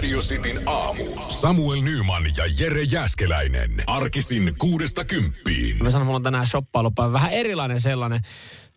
Radio Cityn aamu. Samuel Nyman ja Jere Jäskeläinen. Arkisin kuudesta kymppiin. Mä sanon, mulla on tänään shoppailupäivä vähän erilainen sellainen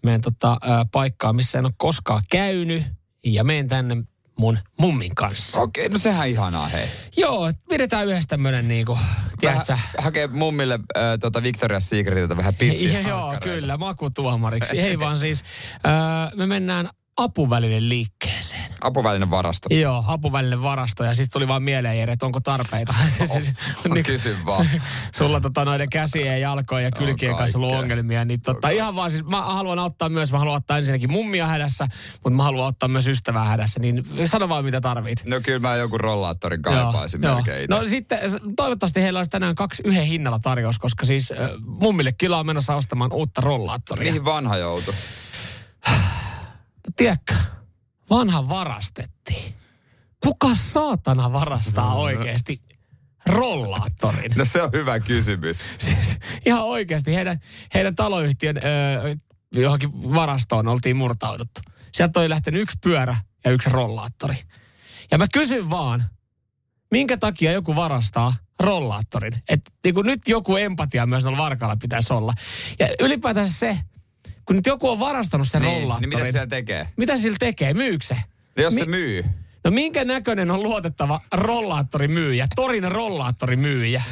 meidän tota, paikkaa, missä en ole koskaan käynyt. Ja menen tänne mun mummin kanssa. Okei, no sehän ihanaa, hei. Joo, pidetään yhdessä tämmönen niinku, tiedätkö? Hakee mummille äh, tota Victoria's Secretilta vähän pitsiä. Joo, kyllä, makutuomariksi. Ei vaan siis, äh, me mennään apuvälinen liikkeeseen. Apuvälinen varasto. Joo, apuvälinen varasto. Ja sitten tuli vaan mieleen, Jere, että onko tarpeita. niin, kysy vaan. Sulla tota, noiden käsien ja jalkojen ja kylkien On kanssa ollut ongelmia. Niin tota, ihan vaan siis, mä haluan auttaa myös, mä haluan ottaa ensinnäkin mummia hädässä, mutta mä haluan ottaa myös ystävää hädässä. Niin sano vaan, mitä tarvit. No kyllä mä joku rollaattorin kaipaisin melkein. No sitten toivottavasti heillä olisi tänään kaksi yhden hinnalla tarjous, koska siis äh, mummille kyllä on menossa ostamaan uutta rollaattoria. Mihin vanha joutui? Tiedätkö, vanha varastettiin. Kuka saatana varastaa oikeasti rollaattorin? No se on hyvä kysymys. Siis ihan oikeasti heidän, heidän taloyhtiön öö, johonkin varastoon oltiin murtauduttu. Sieltä oli lähtenyt yksi pyörä ja yksi rollaattori. Ja mä kysyn vaan, minkä takia joku varastaa rollaattorin? Että niin nyt joku empatia myös noilla varkailla pitäisi olla. Ja ylipäätään se, kun nyt joku on varastanut sen Niin, rollaattorin. niin mitä siellä tekee? Mitä sillä tekee? Myykö se? No jos se Mi- myy. No minkä näköinen on luotettava rollaattorimyyjä? Torin rollaattorimyyjä.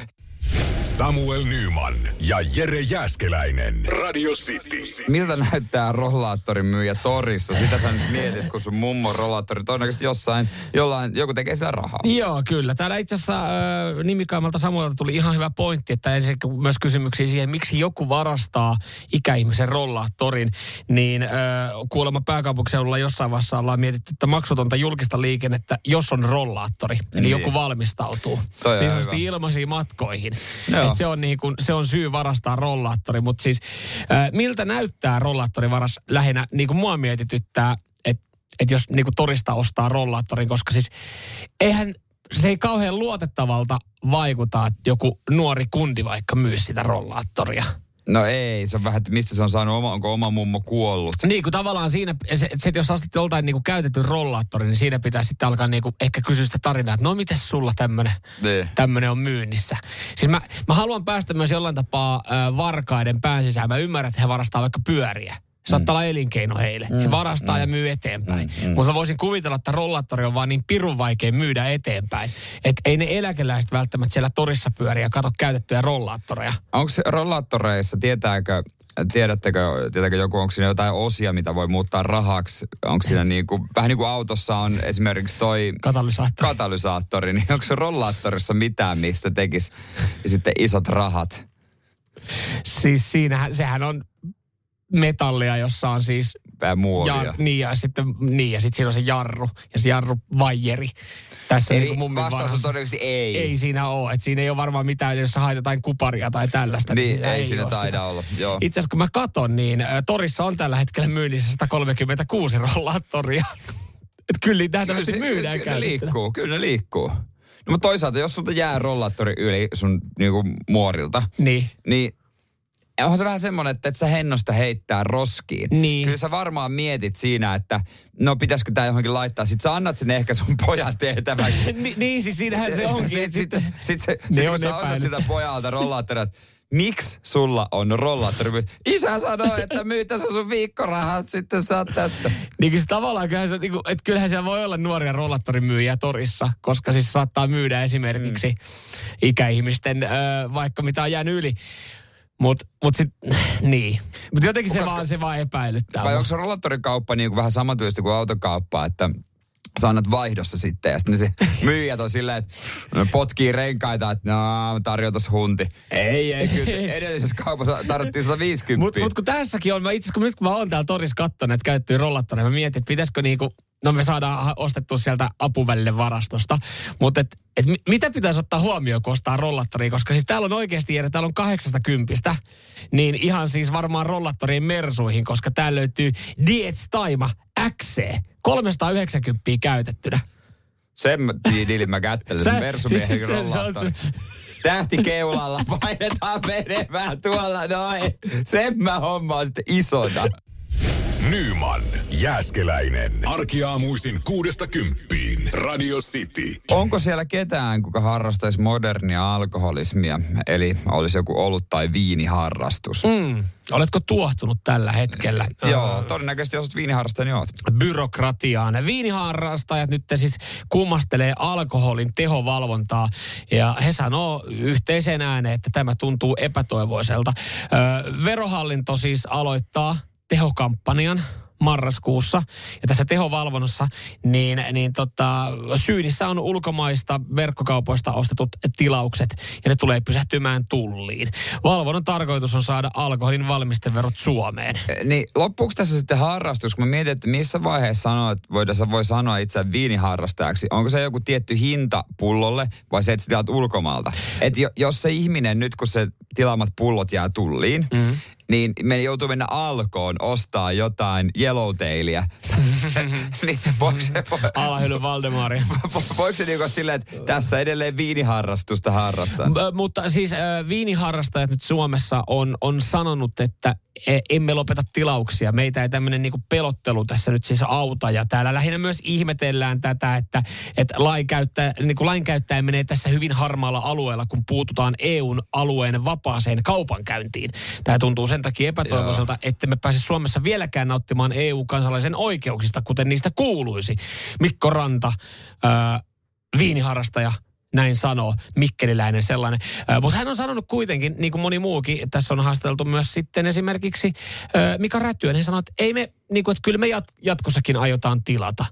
Samuel Nyman ja Jere Jäskeläinen. Radio City. Miltä näyttää rollaattorin myyjä torissa? Sitä sä nyt mietit, kun sun mummo rollaattori todennäköisesti jossain, jollain, joku tekee sitä rahaa. Joo, kyllä. Täällä itse asiassa äh, nimikaimalta Samuelta tuli ihan hyvä pointti, että ensin myös kysymyksiä siihen, miksi joku varastaa ikäihmisen rollaattorin, niin äh, kuulemma pääkaupunkiseudulla jossain vaiheessa ollaan mietitty, että maksutonta julkista liikennettä, jos on rollaattori, eli Niin. joku valmistautuu. Toi on niin ilmaisiin matkoihin. Joo. Et se, on niin kuin, se on syy varastaa rollaattori, mutta siis äh, miltä näyttää rollaattorivaras lähinnä, niin kuin mua mietityttää, että et jos niin kuin torista ostaa rollaattorin, koska siis eihän se ei kauhean luotettavalta vaikuta, että joku nuori kundi vaikka myy sitä rollaattoria. No ei, se on vähän, että mistä se on saanut, oma, onko oma mummo kuollut. Niin kuin tavallaan siinä, se, se jos ostit joltain niin kuin käytetyn rollaattorin, niin siinä pitää sitten alkaa niin kuin ehkä kysyä sitä tarinaa, että no miten sulla tämmöinen Niin. on myynnissä. Siis mä, mä haluan päästä myös jollain tapaa äh, varkaiden pään sisään. Mä ymmärrän, että he varastaa vaikka pyöriä. Saattaa olla elinkeino heille. Mm. He varastaa mm. ja myy eteenpäin. Mm. Mutta mä voisin kuvitella, että rollaattori on vaan niin pirun vaikea myydä eteenpäin. Että ei ne eläkeläiset välttämättä siellä torissa pyöriä ja kato käytettyjä rollaattoreja. Onko se rollaattoreissa, tietääkö, tiedättekö, tietääkö joku, onko siinä jotain osia, mitä voi muuttaa rahaksi? Onko siinä niin kuin, vähän niin kuin autossa on esimerkiksi toi Katalysaattori. katalysaattori, niin onko se rollaattorissa mitään, mistä tekisi sitten isot rahat? Siis siinähän, sehän on metallia, jossa on siis Vähän muovia. ja, niin, ja sitten niin, ja sitten siinä on se jarru ja se jarru vajeri. Tässä Eli niin vastaus on todennäköisesti ei. Ei siinä ole. Että siinä ei ole varmaan mitään, jos haet jotain kuparia tai tällaista. Niin, siinä ei siinä ole taida sitä. olla, joo. Itse asiassa kun mä katon, niin Torissa on tällä hetkellä myynnissä 136 rollaattoria. Et kyllä niitä se- myydään kyllä, kyllä ne liikkuu, kyllä ne liikkuu. No mutta toisaalta, jos sulta jää rollaattori yli sun niinku, muorilta, Niin. niin onhan se vähän semmoinen, että et sä hennosta heittää roskiin. Niin. Kyllä sä varmaan mietit siinä, että no pitäisikö tää johonkin laittaa. Sitten sä annat sen ehkä sun pojan tehtäväksi. Ni, niin, siis siinähän se onkin. Sitten sit, sit, sit, sit, on kun sä osat sitä pojalta rollaattoria, miksi sulla on rollaattori? Isä sanoi, että myy tässä sun viikkorahat, sitten saat tästä. Niin se tavallaan kyllähän, se, niin kuin, että kyllähän siellä voi olla nuoria rollaattorimyyjiä torissa, koska siis saattaa myydä esimerkiksi mm. ikäihmisten, ö, vaikka mitä on jäänyt yli. Mutta mut sitten, niin. Mutta jotenkin se Koska- vaan, se vaan epäilyttää. Vai onko se rollaattorikauppa niin kuin vähän samantyöstä kuin autokauppa, että sä annat vaihdossa sitten ja sitten se myyjät on silleen, että potkii renkaita, että no tarjotas hunti. Ei, ei, kyllä edellisessä kaupassa tarvittiin 150. Mutta mut kun tässäkin on, mä itse kun nyt kun mä oon täällä torissa kattonut, että käyttöä rollattoria, mä mietin, että pitäisikö niinku no me saadaan ostettua sieltä apuvälille varastosta. Mutta et, et mi- mitä pitäisi ottaa huomioon, kun ostaa rollaattoria? Koska siis täällä on oikeasti, Jere, täällä on 80, niin ihan siis varmaan rollattorien mersuihin, koska täällä löytyy Diet Taima XC, 390 käytettynä. Sen diilin mä kättelen, sen Mersumiehen siis se- se on rollaattori. Tähti keulalla painetaan menemään tuolla noin. Sen mä hommaan sitten isona. Nyman, Jääskeläinen. Arkiaamuisin kuudesta kymppiin. Radio City. Onko siellä ketään, kuka harrastaisi modernia alkoholismia? Eli olisi joku olut- tai viiniharrastus. Mm. Oletko tuohtunut tällä hetkellä? Joo, todennäköisesti jos olet viiniharrastaja, niin oot. byrokratiaan. Viiniharrastajat nyt siis kummastelee alkoholin tehovalvontaa ja he sanoo yhteiseen ääneen, että tämä tuntuu epätoivoiselta. Verohallinto siis aloittaa tehokampanjan marraskuussa. Ja tässä tehovalvonnassa niin, niin tota, syynissä on ulkomaista verkkokaupoista ostetut tilaukset ja ne tulee pysähtymään tulliin. Valvonnan tarkoitus on saada alkoholin valmisteverot Suomeen. Niin loppuuko tässä sitten harrastus, kun mä mietin, että missä vaiheessa sanoa, että voidaan, voi sanoa itse viiniharrastajaksi. Onko se joku tietty hinta pullolle vai se, että sä ulkomaalta? Et jo, jos se ihminen nyt, kun se tilaamat pullot jää tulliin, mm-hmm. Niin me joutuu mennä alkoon ostaa jotain yellowtailia. niin voiko se, Alahylly Valdemari. voiko se niinku silleen, että tässä edelleen viiniharrastusta harrastaa? M- mutta siis äh, viiniharrastajat nyt Suomessa on, on sanonut, että emme lopeta tilauksia. Meitä ei tämmöinen niinku pelottelu tässä nyt siis auta. Ja täällä lähinnä myös ihmetellään tätä, että, että lainkäyttäjä, niinku lainkäyttäjä menee tässä hyvin harmaalla alueella, kun puututaan EUn alueen vapaaseen kaupankäyntiin. Tämä tuntuu sen takia epätoivoiselta, että me pääse Suomessa vieläkään nauttimaan EU-kansalaisen oikeuksista, kuten niistä kuuluisi. Mikko Ranta, äh, viiniharrastaja, näin sanoo, mikkeliläinen sellainen. Mutta hän on sanonut kuitenkin, niin kuin moni muukin, tässä on haasteltu myös sitten esimerkiksi Mika Rätyön, hän sanoi, että ei me, niin kuin, että kyllä me jat- jatkossakin aiotaan tilata.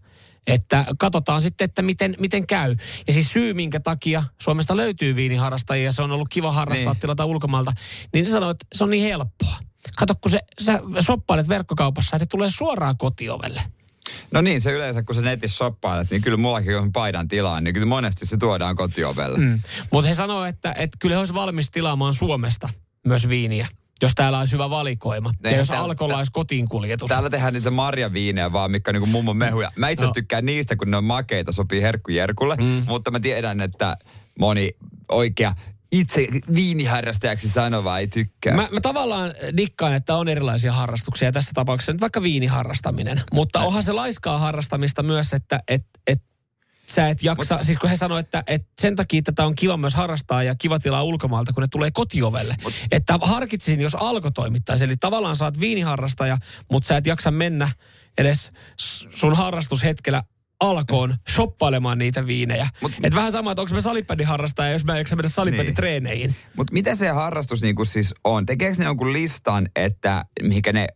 Että katsotaan sitten, että miten, miten käy. Ja siis syy, minkä takia Suomesta löytyy viiniharrastajia, ja se on ollut kiva harrastaa, Niin. tilata ulkomailta, niin se sanoo, että se on niin helppoa. Kato, kun se, sä soppailet verkkokaupassa, että tulee suoraan kotiovelle. No niin, se yleensä kun sä netissä shoppailet, niin kyllä mullakin on paidan tilaan, niin kyllä monesti se tuodaan kotiovelle. Mm. Mutta he sanoo, että, että kyllä he olisi valmis tilaamaan Suomesta myös viiniä, jos täällä olisi hyvä valikoima. Ne, ja jos täällä- alkolla olisi kotiin kuljetus. Täällä tehdään niitä marjaviinejä vaan, mikä on niinku mummon mehuja. Mä itse asiassa No. tykkään niistä, kun ne on makeita, sopii herkkujerkulle. Mm. Mutta mä tiedän, että moni oikea itse viiniharrastajaksi sanova ei tykkää. Mä, mä tavallaan dikkaan, että on erilaisia harrastuksia. Tässä tapauksessa nyt vaikka viiniharrastaminen. Mutta onhan se laiskaa harrastamista myös, että et, et, sä et jaksa, Mut, siis kun he sanoivat, että, että sen takia tätä on kiva myös harrastaa ja kiva tilaa ulkomaalta, kun ne tulee kotiovelle. Mut, että harkitsisin, jos alko toimittaisi. Eli tavallaan sä oot viiniharrastaja, mutta sä et jaksa mennä edes sun harrastushetkellä alkoon shoppailemaan niitä viinejä. Mut- Et vähän sama, että onko me salibändin harrastaja, jos mä jaksa mennä salibänditreeneihin. Mutta mitä se harrastus niinku siis on? Tekeekö ne jonkun listan, että mihinkä ne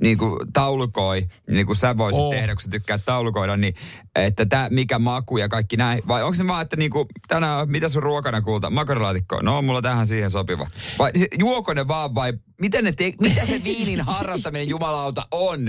niinku taulukoi, niin kuin sä voisit oh. tehdä, kun sä tykkäät taulukoida, niin että tää, mikä maku ja kaikki näin. Vai onko se vaan, että niinku, tänään, mitä sun ruokana kuulta? Makaronilaatikko? No, mulla tähän siihen sopiva. Vai juoko ne vaan vai miten ne te, mitä se viinin harrastaminen jumalauta on?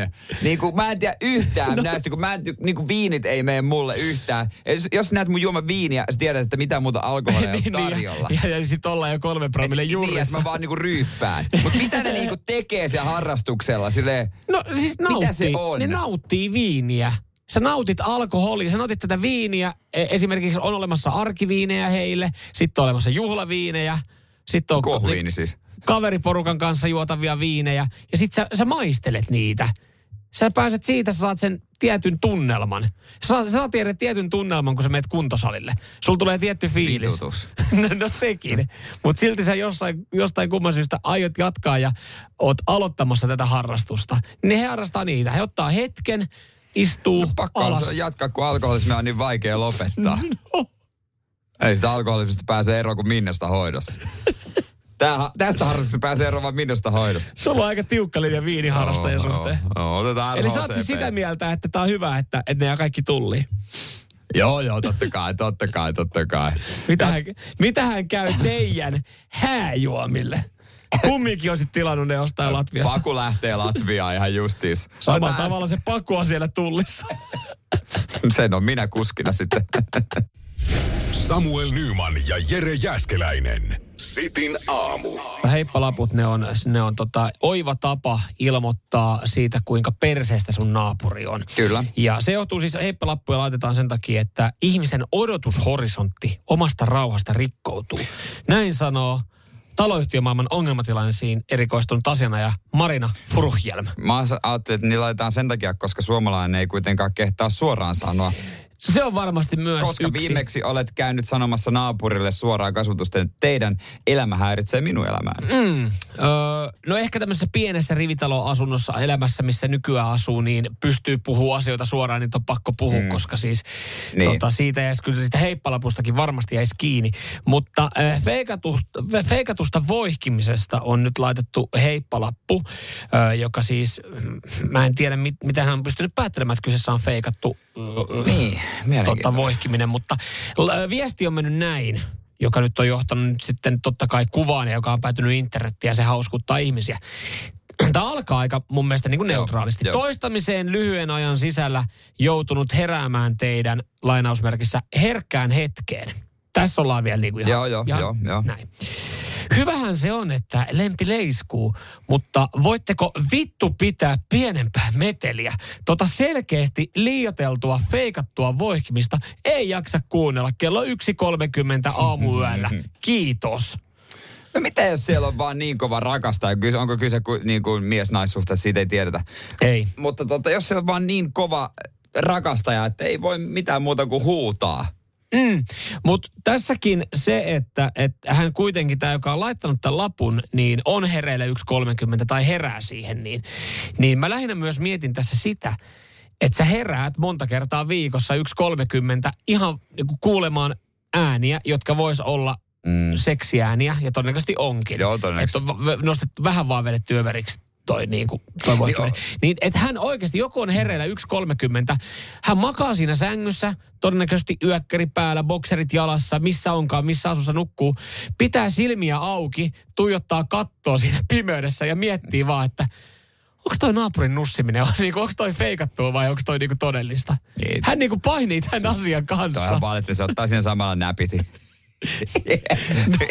Niin kuin, mä en tiedä yhtään no. näistä, kun mä en, niin kuin viinit ei mene mulle yhtään. Jos, jos näet mun juoman viiniä, sä tiedät, että mitä muuta alkoholia on tarjolla. ja, ja, ja sitten ollaan jo kolme promille Niin, juurissa. mä vaan niinku ryyppään. Mutta mitä ne niinku tekee siellä harrastuksella? Silleen, No siis nauttii. Mitä se on? Ne nauttii viiniä. Sä nautit alkoholia, sä nautit tätä viiniä. E- Esimerkiksi on olemassa arkiviinejä heille, sitten on olemassa juhlaviinejä, sitten on kohviini siis. kaveriporukan kanssa juotavia viinejä, ja sitten sä, sä maistelet niitä. Sä pääset siitä, sä saat sen tietyn tunnelman. Sä, saat- sä saat tiedä tietyn tunnelman, kun sä menet kuntosalille. Sulla tulee tietty fiilis. Vitutus. no, no sekin. Mutta silti sä jossain, jostain kumman syystä aiot jatkaa ja oot aloittamassa tätä harrastusta. Niin he harrastaa niitä. He ottaa hetken, istuu Pakko alas. on se jatkaa, kun alkoholismia on niin vaikea lopettaa. No. Ei sitä alkoholismista pääse eroon kuin Minnosta hoidossa. Tää, tästä harrastuksesta pääsee eroon vaan Minnosta hoidossa. Sulla on aika tiukka linja viiniharrastajan Oo, suhteen. oo, oo, otetaan Eli sä oot siis sitä mieltä, että tää on hyvä, että, että ne jää kaikki tulliin. Joo, joo, totta kai, totta kai, totta kai. Mitähän, mitähän käy teidän hääjuomille? Kumminkin olisit tilannut ne jostain Latviasta. Paku lähtee Latviaan ihan justiis. Samalla Otetaan- tavalla se paku on siellä tullissa. Sen on minä kuskina sitten. Samuel Nyman ja Jere Jäskeläinen. Sitin aamu. Heippalaput, ne on, ne on tota, oiva tapa ilmoittaa siitä, kuinka perseestä sun naapuri on. Kyllä. Ja se johtuu siis, heippalappuja laitetaan sen takia, että ihmisen odotushorisontti omasta rauhasta rikkoutuu. Näin sanoo taloyhtiömaailman ongelmatilaisiin erikoistunut asianaja Marina Furuhjelm. Mä ajattelin, että niillä laitetaan sen takia, koska suomalainen ei kuitenkaan kehtaa suoraan sanoa. Se on varmasti myös Koska yksi. viimeksi olet käynyt sanomassa naapurille suoraan kasvatusten, että teidän elämä häiritsee minun elämääni. Mm. Öö, no ehkä tämmöisessä pienessä rivitaloasunnossa elämässä, missä nykyään asuu, niin pystyy puhua asioita suoraan, niin on pakko puhua, mm. koska siis Niin. tota, siitä jäisi kyllä siitä heippalapustakin varmasti jäisi kiinni. Mutta äh, feikatusta, feikatusta voihkimisesta on nyt laitettu heippalappu, äh, joka siis, mm, mä en tiedä mit, mitä hän on pystynyt päättelemään, että kyseessä on feikattu Niin, tota, mielenkiintoista. voihkiminen, mutta l- viesti on mennyt näin joka nyt on johtanut nyt sitten totta kai kuvaan, ja joka on päätynyt internettiin ja se hauskuttaa ihmisiä. Tämä alkaa aika mun mielestä niin kuin Joo, neutraalisti. joo. Toistamiseen lyhyen ajan sisällä joutunut heräämään teidän lainausmerkissä herkkään hetkeen. Tässä ollaan vielä niin kuin ihan, Joo, joo, ihan joo, joo. näin. Hyvähän se on, että lempi leiskuu, mutta voitteko vittu pitää pienempää meteliä? Tota selkeästi liioteltua, feikattua voihkimista ei jaksa kuunnella kello 1.30 aamuyöllä. Kiitos. No mitä jos siellä on vaan niin kova rakastaja? Onko kyse niin kuin mies-naissuhteessa, siitä ei tiedetä. Ei. Mutta tota, jos se on vaan niin kova rakastaja, että ei voi mitään muuta kuin huutaa. Mm. Mutta tässäkin se, että, että hän kuitenkin, tämä joka on laittanut tämän lapun, niin on hereillä 1.30 tai herää siihen, niin, niin mä lähinnä myös mietin tässä sitä, että sä heräät monta kertaa viikossa 1.30 ihan niin kuin kuulemaan ääniä, jotka vois olla mm. seksiääniä, ja todennäköisesti onkin. Joo, todennäköisesti. Että on nostettu vähän vaan vedetty överiksi toi, niin kuin, toi. Niin Niin, että hän oikeasti, joku on hereillä 1.30, hän makaa siinä sängyssä, todennäköisesti yökkäri päällä, bokserit jalassa, missä onkaan, missä asussa nukkuu, pitää silmiä auki, tuijottaa kattoa siinä pimeydessä ja miettii vaan, että onko toi naapurin nussiminen, on, niinku, onko toi feikattua vai onko toi niinku todellista? Niin. Hän niinku painii tämän asian Tuo on kanssa. ihan vaan, että se ottaa siinä samalla näpit.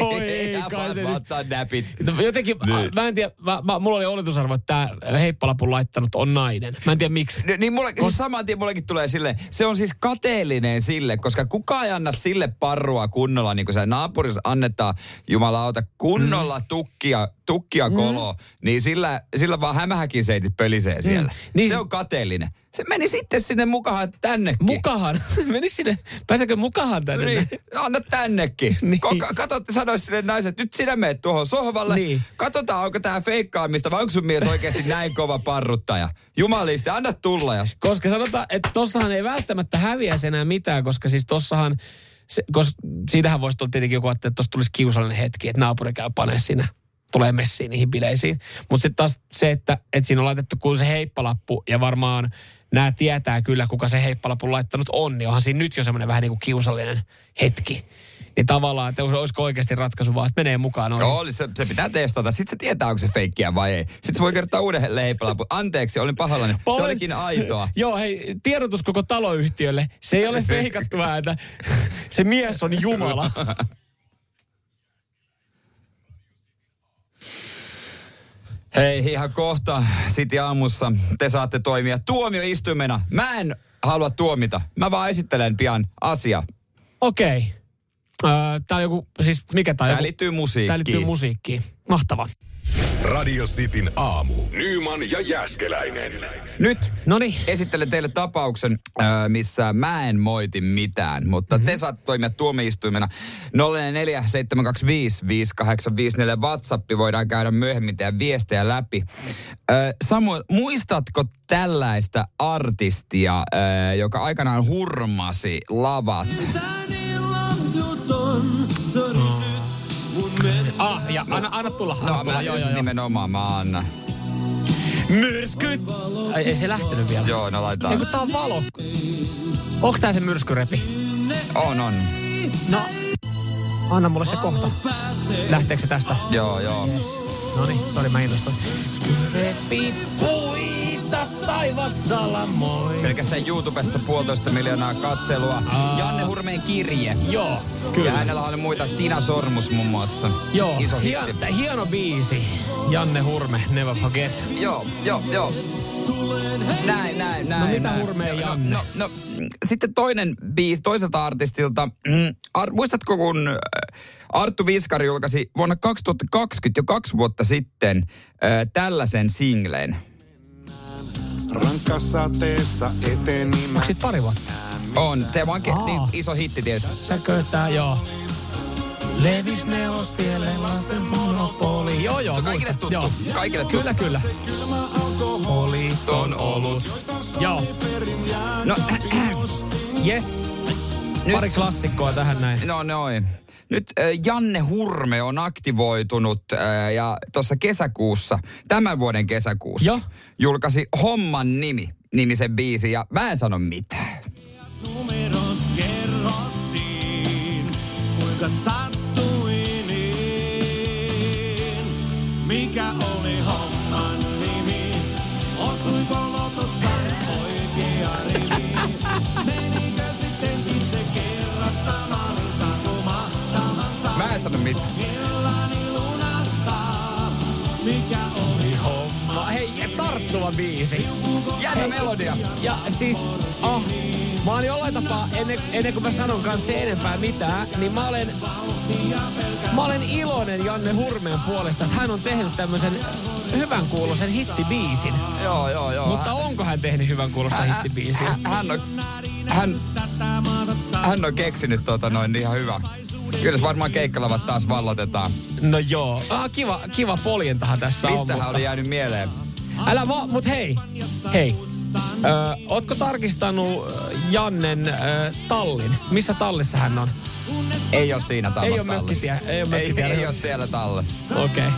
No ei kai se ottaa näpit. No, jotenkin, Niin. mä, mä en tiedä, mä, mä, mulla oli oletusarvo, että tämä heippalapun laittanut on nainen. Mä en tiedä miksi. Niin, niin mulle, siis saman tien mullekin tulee sille, se on siis kateellinen sille, koska kukaan ei anna sille parrua kunnolla, niin kuin se naapurissa annetaan, jumalauta, kunnolla Mm. tukkia, tukkia kolo, niin sillä, sillä vaan hämähäkin seitit pölisee siellä. Niin. Se on kateellinen. Se meni sitten sinne mukaan tännekin. Mukahan. Meni sinne. Pääsekö mukahan tänne? Niin, anna tännekin. Niin. niin. Kato, sanois sille naiset, nyt sinä meet tuohon sohvalle. Niin. Katsotaan, onko tämä feikkaamista vai onko sun mies oikeasti näin kova parruttaja. Jumalista, anna tulla. Ja... Koska sanotaan, että tossahan ei välttämättä häviäisi enää mitään, koska siis tossahan, se, koska siitähän voisi tulla tietenkin joku, että tuossa tulisi kiusallinen hetki, että naapuri käy panee siinä, tulee messiin niihin bileisiin. Mutta sitten taas se, että, että siinä on laitettu kuin se heippalappu ja varmaan nämä tietää kyllä, kuka se heippalapun laittanut on, niin onhan siinä nyt jo semmoinen vähän niin kuin kiusallinen hetki. Niin tavallaan, että olisiko oikeasti ratkaisu vaan, että menee mukaan noin. Joo, se, se pitää testata. Sitten se tietää, onko se feikkiä vai ei. Sitten se voi kertoa uuden leipälapun. Anteeksi, olin pahoillani. Se Olen- olikin aitoa. Joo, hei, tiedotus koko taloyhtiölle. Se ei ole feikattu ääntä. Se mies on Jumala. Hei, ihan kohta City aamussa te saatte toimia tuomioistuimena. Mä en halua tuomita. Mä vaan esittelen pian asia. Okei. Okay. Tää on joku, siis mikä tää on? Tää joku- liittyy musiikkiin. Tää liittyy musiikkiin. Mahtava. Radio Cityn aamu. Nyman ja Jäskeläinen. Nyt Noniin. esittelen teille tapauksen, äh, missä mä en moiti mitään, mutta mm-hmm. te saatte toimia tuomioistuimena. 047255854 WhatsApp voidaan käydä myöhemmin teidän viestejä läpi. Äh, Samuel, muistatko tällaista artistia, äh, joka aikanaan hurmasi lavat? Ah, anna, anna tulla. Anna No, tulla. mä joo, joo, nimenomaan mä annan. Myrskyt! Ai, ei se lähtenyt vielä. Joo, no Ei laitetaan. kun tää on valo. Onks tää se myrskyrepi? On, on. No, anna mulle se kohta. Lähteekö se tästä? Joo, joo. Yes. No niin, sori mä innostuin. Reppi puita taivassalla moi. Pelkästään YouTubessa puolitoista miljoonaa katselua. Aa. Janne Hurmeen kirje. Joo, Ja kyllä. hänellä on muita, Tina Sormus muun muassa. Joo, Iso hien, hitti. hieno biisi. Janne Hurme, Never Forget. Joo, joo, joo. Näin, näin, näin. No mitä näin. Hurmeen No, Janne? No, no, mm, sitten toinen biisi toiselta artistilta. Mm, Ar- muistatko, kun äh, Arttu Viskari julkaisi vuonna 2020, jo kaksi vuotta sitten, äh, tällaisen singlen? Rankkasateessa eteni mä Onko siitä pari vuotta? On, se on ke- niin, iso hitti tietysti. Se köyttää, joo. Levis nelostielle lasten monopoli. Joo, joo, Kaikille tuttu. Joo. Kaikille tuttu. Kyllä, kyllä. Oli ton olut. Joo, No, yes. Nyt- Pari klassikkoa tähän näin. no noin. Nyt äh, Janne Hurme on aktivoitunut äh, ja tuossa kesäkuussa, tämän vuoden kesäkuussa, Joo. julkaisi Homman nimi, nimisen biisi ja mä en sano mitään. numerot kerrottiin, kuinka sattui niin. Mikä oli homman nimi? Osuiko lotossa oikea rivi? sano mitään. illani lunastaa? Mikä oli homma? No, hei, tarttuva biisi. Jännä melodia. Ja siis, oh, mä oon jollain tapaa, ennen, ennen kuin mä sanon kanssa enempää mitään, niin mä olen, mä olen iloinen Janne Hurmeen puolesta, että hän on tehnyt tämmöisen hyvän kuuloisen hittibiisin. Joo, joo, joo. Mutta onko hän tehnyt hyvän kuulosta hittibiisiä? Hän, hän, on, hän, hän on keksinyt tota noin niin ihan hyvä. Kyllä se varmaan keikkalavat taas vallotetaan. No joo. Ah, kiva, kiva poljentahan tässä on. Mistähän mutta- oli jäänyt mieleen? Älä vaan, mut hei, hei. Ö, ootko tarkistanut Jannen ö, tallin? Missä tallissa hän on? Ei ole siinä tallessa Ei oo mökkitie- ei oo ei, mökkitie- ei ole siellä tallessa. Okei. Okay.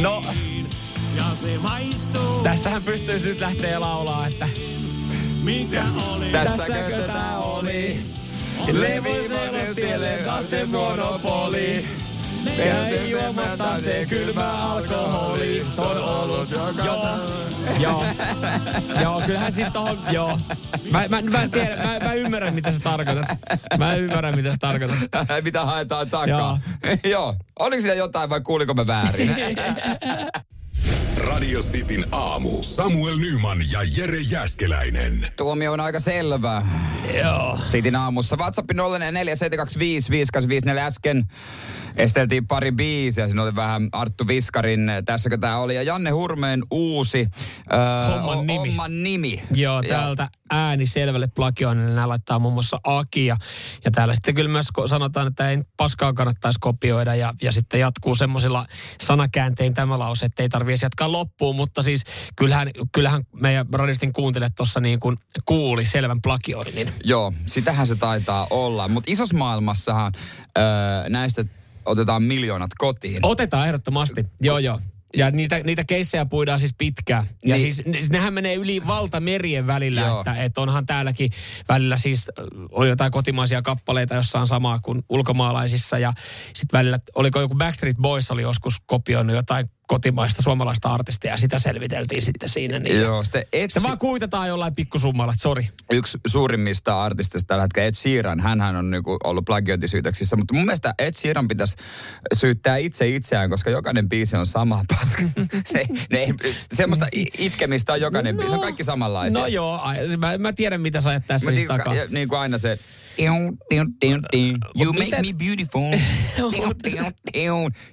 No, se maistuu, tässähän pystyisi nyt lähteä laulaa, että mikä oli. tässäkö tää oli? Levi siellä lasten monopoli. Ei juomatta se kylmä alkoholi on ollut Joo, joo, joo, kyllähän siis tohon, joo. Mä, mä, mä en tiedä, mä, mä ymmärrän mitä sä tarkoitat. Mä ymmärrän mitä sä tarkoitat. Mitä haetaan takaa. Joo. Oliko siinä jotain vai kuuliko mä väärin? Radio Cityn aamu. Samuel Nyman ja Jere Jäskeläinen. Tuomio on aika selvä. Joo. Sitin aamussa. WhatsApp 0447255854 äsken esteltiin pari biisiä. Siinä oli vähän Arttu Viskarin, tässäkö tää oli. Ja Janne Hurmeen uusi äh, Homman o- nimi. Homman nimi. Joo, Ja- täältä ääni selvälle plagioinnille nämä laittaa muun muassa Aki. Ja, ja täällä sitten kyllä myös sanotaan, että ei paskaa kannattaisi kopioida. Ja, ja sitten jatkuu semmoisilla sanakääntein tämä lause, että ei tarvitse jatkaa loppuun. Mutta siis kyllähän, kyllähän meidän radistin kuuntelijat tuossa niin kuin kuuli selvän plagioinnin. Joo, sitähän se taitaa olla. Mutta isossa maailmassahan öö, näistä otetaan miljoonat kotiin. Otetaan ehdottomasti, joo joo. Ja niitä, niitä keissejä puidaan siis pitkään. Ja Niin. siis ne- nehän menee yli valtamerien välillä, Joo. että, että onhan täälläkin välillä siis äh, on jotain kotimaisia kappaleita, jossa on samaa kuin ulkomaalaisissa. Ja sitten välillä, oliko joku Backstreet Boys oli joskus kopioinut jotain kotimaista suomalaista artistia ja sitä selviteltiin sitten siinä. Niin Joo, sitten Ed, Se vaan kuitataan jollain pikkusummalla, sori. yksi suurimmista artisteista tällä hetkellä Ed Sheeran, hänhän on niinku ollut plagiointisyytöksissä, mutta mun mielestä Ed Sheeran pitäisi syyttää itse itseään, koska jokainen biisi on sama paska. ne, ne, semmoista itkemistä on jokainen biisi, se on kaikki samanlaisia. No joo, mä, mä tiedän mitä sä ajat tässä Mä siis niin, takaa. niin kuin aina se... You make me beautiful.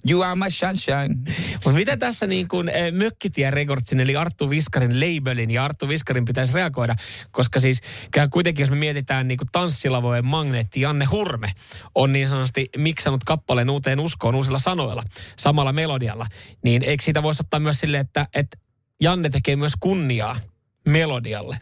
You are my sunshine. Mutta mitä tässä niin kuin eh, Mökkitie Recordsin eli Arttu Viskarin labelin ja Arttu Viskarin pitäisi reagoida, koska siis kyllä kuitenkin jos me mietitään niin kuin tanssilavojen magneetti Janne Hurme on niin sanotusti miksanut kappaleen uuteen uskoon uusilla sanoilla, samalla melodialla, niin eikö siitä voisi ottaa myös silleen, että, että Janne tekee myös kunniaa melodialle.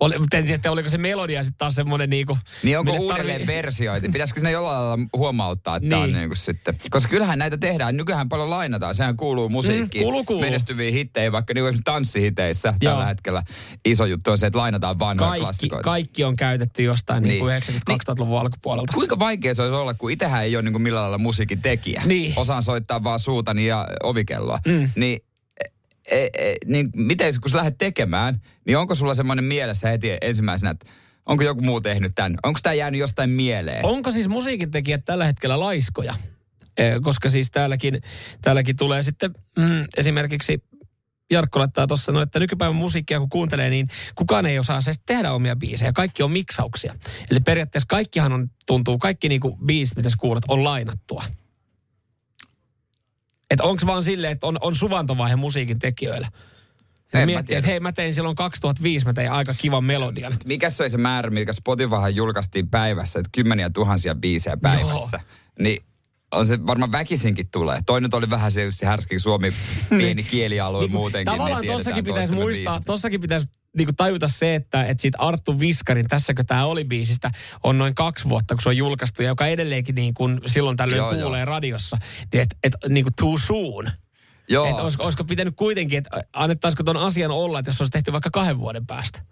Oli, en tiedä, oliko se melodia sitten taas semmoinen niinku... Niin onko uudelleen versiointi? Pitäisikö sinne jollain lailla huomauttaa, että niin. on Niin. niin kuin sitten... Koska kyllähän näitä tehdään, nykyään paljon lainataan, sehän kuuluu musiikkiin. Mm, kuuluu, kuuluu. Menestyviin hitteihin, vaikka niin esimerkiksi tanssihiteissä Joo. tällä hetkellä iso juttu on se, että lainataan vanhoja Kaikki, klassikoita. kaikki on käytetty jostain niin. Niin. niin 90-2000-luvun alkupuolelta. Kuinka vaikea se olisi olla, kun itsehän ei ole niin kuin millään lailla musiikin tekijä. Niin. Osaan soittaa vaan suutani ja ovikelloa. Mm. Niin, e, e, niin miten kun sä lähdet tekemään, niin onko sulla semmoinen mielessä heti ensimmäisenä, että onko joku muu tehnyt tämän? Onko tämä jäänyt jostain mieleen? Onko siis musiikintekijät tällä hetkellä laiskoja? Eh, Koska siis täälläkin, täälläkin tulee sitten mm, esimerkiksi Jarkko laittaa tuossa, no, että nykypäivän musiikkia kun kuuntelee, niin kukaan ei osaa se tehdä omia biisejä. Kaikki on miksauksia. Eli periaatteessa kaikkihan on, tuntuu, kaikki niinku biisit, mitä sä kuulet, on lainattua. Että onko vaan silleen, että on, on suvantovaihe musiikin tekijöillä. Ja miettii, että hei mä tein silloin 2005, mä tein aika kivan melodian. Mikä se oli se määrä, mikä Spotifyhan julkaistiin päivässä, että kymmeniä tuhansia biisejä päivässä. Niin on se varmaan väkisinkin tulee. Toinen oli vähän se just härski Suomi, pieni kielialue Niin muutenkin. Tavallaan tossakin pitäisi muistaa, biisit. tossakin pitäisi niinku tajuta se, että, että siitä Arttu Viskarin, tässäkö tämä oli biisistä, on noin kaksi vuotta, kun se on julkaistu, ja joka edelleenkin niin kuin silloin tällöin Joo, kuulee joo. radiossa, niin että et, niin kuin too soon. Joo. Että olisiko, olisiko pitänyt kuitenkin, että annettaisiko ton asian olla, että jos se olisi tehty vaikka kahden vuoden päästä.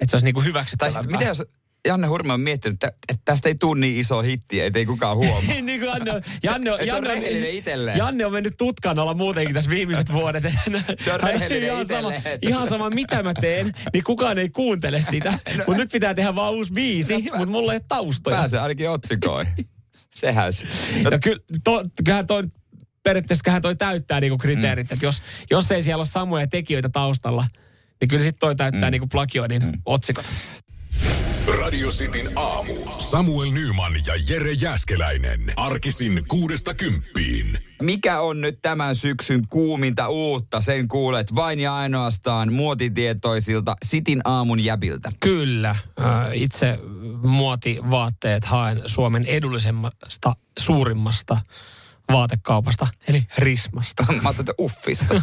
Että se olisi niin kuin Tai hyväksyttävämpää. sitten miten jos Janne Hurme on miettinyt, että, että tästä ei tule niin iso hitti, ettei kukaan huomaa. niin kuin Janne, on- Janne, on- Se on Janne. Janne on mennyt tutkan alla muutenkin tässä viimeiset vuodet. Se on rehellinen ihan sama. No. ihan sama, mitä mä teen, niin kukaan ei kuuntele sitä. Mutta nyt pitää tehdä vaan uusi biisi, mutta mulla ei ole taustoja. Pääsee ainakin otsikoihin. Sehän se. No, ja kyllä, to, kyllähän toi, periaatteessa toi täyttää niinku kriteerit, mm. että jos, jos ei siellä ole samoja tekijöitä taustalla, niin kyllä sitten toi täyttää mm. niinku plagioinnin mm. otsikot. Radio Cityn aamu. Samuel Nyman ja Jere Jäskeläinen. Arkisin kuudesta kymppiin. Mikä on nyt tämän syksyn kuuminta uutta? Sen kuulet vain ja ainoastaan muotitietoisilta Sitin aamun jäbiltä. Kyllä. Äh, Itse muotivaatteet haen Suomen edullisemmasta, suurimmasta vaatekaupasta, eli Rismasta. Mä ajattelin, että uffista.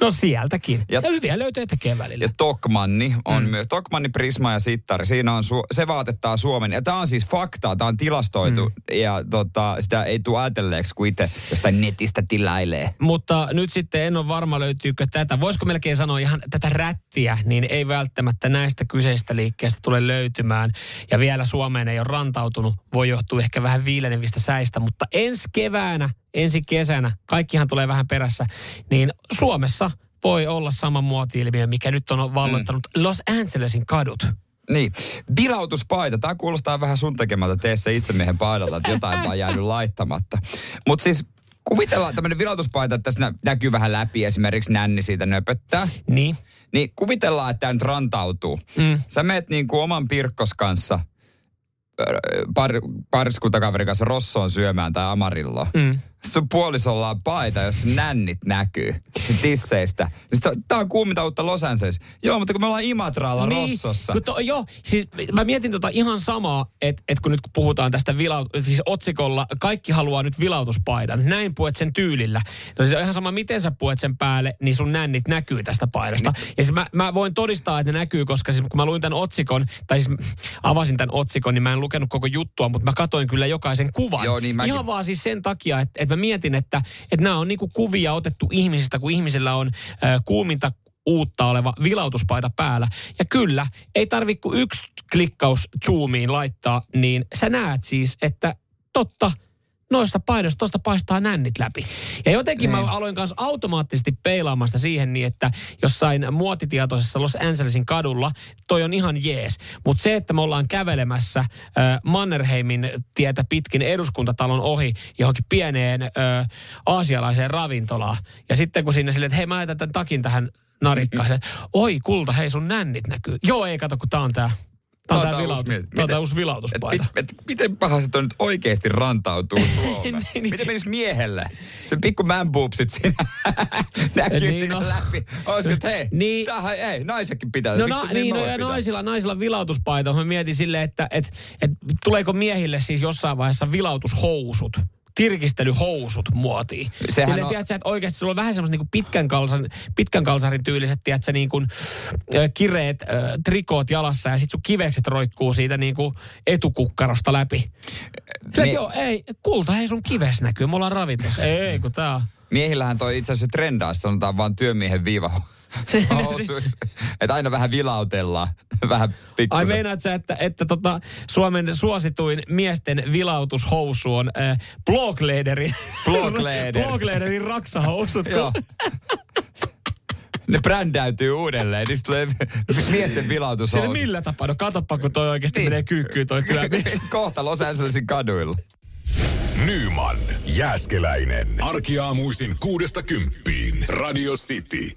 No sieltäkin. Ja- Ja, hyviä löytöjä tekee välillä. Ja Tokmanni on mm. myös. Tokmanni, Prisma ja Sittari. Siinä on, su- se vaatettaa Suomen. Ja tämä on siis faktaa, tämä on tilastoitu. Mm. Ja tota, sitä ei tule ajatelleeksi, kun itse jostain netistä tiläilee. Mutta nyt sitten en ole varma löytyykö tätä. Voisiko melkein sanoa ihan tätä rättiä, niin ei välttämättä näistä kyseistä liikkeistä tule löytymään. Ja vielä Suomeen ei ole rantautunut. Voi johtua ehkä vähän viilenevistä säistä, mutta ensi keväänä, ensi kesänä, kaikkihan tulee vähän perässä, niin Suomessa voi olla sama muoti-ilmiö, mikä nyt on valloittanut mm. Los Angelesin kadut. Niin, vilautuspaita. Tämä kuulostaa vähän sun tekemältä tee se itsemiehen paidalta, että jotain vaan jäänyt laittamatta. Mutta siis kuvitellaan tämmöinen vilautuspaita, että tässä nä- näkyy vähän läpi esimerkiksi nänni siitä nöpöttää. Niin. Niin kuvitellaan, että tämä nyt rantautuu. Mm. Sä meet niin kuin oman pirkkos kanssa, par, pariskuntakaverin kanssa Rossoon syömään tai Amarillo. Mm. Sun puolisolla on paita, jos nännit näkyy tisseistä. Niin Tämä on kuuminta uutta Los Angeles. Joo, mutta kun me ollaan Imatralla Rossossa. Kun to, joo, siis mä mietin tota ihan samaa, että et kun nyt kun puhutaan tästä vilaut, siis otsikolla, kaikki haluaa nyt vilautuspaidan. Näin puet sen tyylillä. No siis on ihan sama, miten sä puet sen päälle, niin sun nännit näkyy tästä paidasta. Niin. Ja siis mä, mä voin todistaa, että ne näkyy, koska siis kun mä luin tämän otsikon, tai siis avasin tämän otsikon, niin mä en lukenut koko juttua, mutta mä katoin kyllä jokaisen kuvan. Joo, niin mäkin. Ihan vaan siis sen takia, että, mä mietin, että, että nämä on niinku kuvia otettu ihmisistä, kun ihmisillä on äh, kuuminta uutta oleva vilautuspaita päällä. Ja kyllä, ei tarvi kuin yksi klikkaus zoomiin laittaa, niin sä näet siis, että totta, noista paidoista, tosta paistaa nännit läpi. Ja jotenkin Niin. mä aloin kanssa automaattisesti peilaamasta siihen niin, että jossain muotitietoisessa Los Angelesin kadulla toi on ihan jees. Mutta se, että me ollaan kävelemässä äh, Mannerheimin tietä pitkin eduskuntatalon ohi johonkin pieneen äh, aasialaiseen ravintolaan. Ja sitten kun sinne silleen, että hei mä laitan tämän takin tähän narikkaan. Oi kulta, hei sun nännit näkyy. Joo ei kato kun tää on tää. Tää on on vilautus, uusi- miten- uusi Et, vilautuspaita. mit, et, miten pahasti toi nyt oikeasti rantautuu Suomeen? Niin. miten menisi miehelle? Se pikku man boobsit siinä näkyy Niin, siinä no. läpi. Olisiko, että hei, Niin. tähän ei, naisetkin pitää. No, na, niin, no ja pitää? naisilla, naisilla vilautuspaita. Mä mietin silleen, että et, et, tuleeko miehille siis jossain vaiheessa vilautushousut. Tirkistelyhousut muotiin. Sehän Silleen, on- tiedätkö, että oikeasti sulla on vähän semmoista niinku pitkän, kalsan, pitkän kalsarin tyyliset, tiedätkö, niin kuin, kireet ö, trikoot jalassa ja sit sun kivekset roikkuu siitä niin kuin etukukkarosta läpi. Niin. Niin- Joo, ei, kulta, hei sun kives näkyy, me ollaan ravintolassa. Ei, kun tää on. Miehillähän toi itse asiassa trendaa, sanotaan vaan työmiehen viiva. että aina vähän vilautellaan. Vähän Ai meinaat sä, että, että tota, Suomen suosituin miesten vilautushousu on äh, Bloglederin, Blogleder. Bloglederin raksahousut. Joo. Ne brändäytyy uudelleen, niistä tulee miesten Sille vilautushousut. millä tapaa? No katoppa, kun toi oikeasti Niin. menee kyykkyyn toi työmies. Kohta Los Angelesin kaduilla. Nyman, Jääskeläinen. Arkiaamuisin kuudesta kymppiin. Radio City.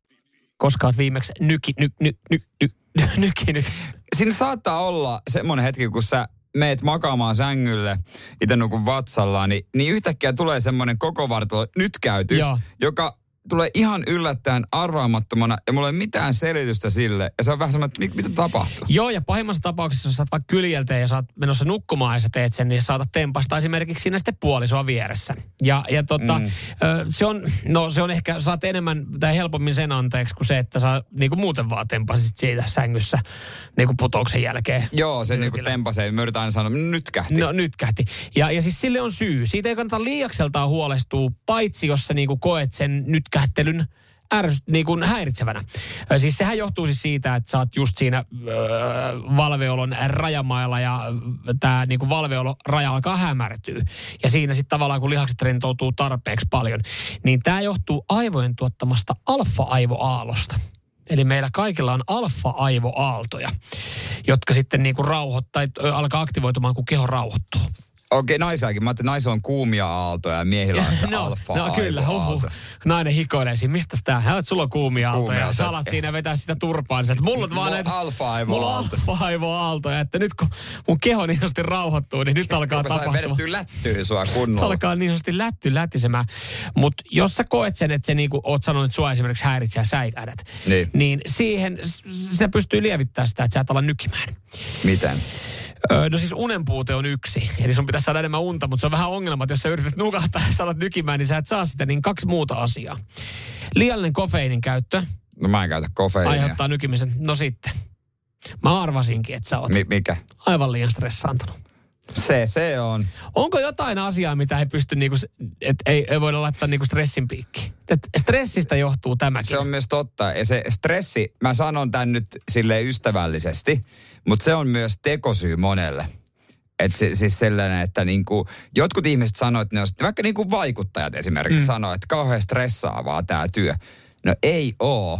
Koska oot viimeksi nyki, ny, ny, ny, ny, ny, nykinyt. Siinä saattaa olla semmoinen hetki, kun sä meet makaamaan sängylle, itse nukun vatsallaan, niin, niin yhtäkkiä tulee semmoinen koko vartalo nytkäytys, Joo. joka tulee ihan yllättäen arvaamattomana ja mulla ei ole mitään selitystä sille. Ja se on vähän semmoinen, että mit- mitä tapahtuu. Joo, ja pahimmassa tapauksessa, jos sä oot vaikka kyljeltä ja sä oot menossa nukkumaan ja sä teet sen, niin saatat tempasta esimerkiksi siinä sitten puolisoa vieressä. Ja, ja tota, mm. ö, se on, no se on ehkä, saat enemmän tai helpommin sen anteeksi kuin se, että sä niinku muuten vaan tempasit siitä sängyssä niinku putouksen jälkeen. Joo, se niinku Nyrkillä. tempasee. Me yritetään aina sanoa, nyt kähti. No nyt kähti. Ja, ja siis sille on syy. Siitä ei kannata liiakseltaan huolestua, paitsi jos sä niinku koet sen nytkähtelyn ärsy, niin kuin häiritsevänä. Siis sehän johtuu siis siitä, että sä oot just siinä öö, valveolon rajamailla ja tämä niin valveolo raja alkaa hämärtyä. Ja siinä sitten tavallaan kun lihakset rentoutuu tarpeeksi paljon, niin tämä johtuu aivojen tuottamasta alfa-aivoaallosta. Eli meillä kaikilla on alfa-aivoaaltoja, jotka sitten niin kuin rauhoittaa, alkaa aktivoitumaan, kun keho rauhoittuu. Okei, naisiakin. Mä ajattelin, että naisilla on kuumia aaltoja ja miehillä on sitä no, alfa no kyllä, huhu. Nainen hikoilee siinä, mistä tää? Hän on, sulla on kuumia aaltoja. Kuumia Ja sä aaltoja. alat siinä vetää sitä turpaan. Niin, että mulla on vaan näitä... Mulla on alfa-aivoaalto. alfa-aivoaaltoja. Että nyt kun mun keho niin sanotusti rauhoittuu, niin nyt alkaa Mä sain tapahtua. vedettyä lättyyn sua kunnolla. alkaa niin sanotusti lätty lätisemään. Mutta jos sä koet sen, että se niinku, oot sanonut, että sua esimerkiksi häiritsee ja säikähdät, Niin. niin siihen se pystyy lievittämään sitä, että sä et ala nykimään. Miten? Öö, no siis unen puute on yksi. Eli sun pitäisi saada enemmän unta, mutta se on vähän ongelma, että jos sä yrität nukahtaa ja sä alat nykimään, niin sä et saa sitä. Niin kaksi muuta asiaa. Liiallinen kofeiinin käyttö No mä en käytä kofeiinia. aiheuttaa nykimisen. No sitten. Mä arvasinkin, että sä oot Mi- mikä? aivan liian stressaantunut. Se, se on. Onko jotain asiaa, mitä ei pysty niinku, että ei, ei voida laittaa niinku stressin piikkiin? Et stressistä johtuu tämäkin. Se on myös totta. Ja se stressi, mä sanon tämän nyt sille ystävällisesti, mutta se on myös tekosyy monelle. Et se, siis sellainen, että niinku, jotkut ihmiset sanoo, että ne on, vaikka niinku vaikuttajat esimerkiksi mm. sanoo, että kauhean stressaavaa tämä työ. No ei oo.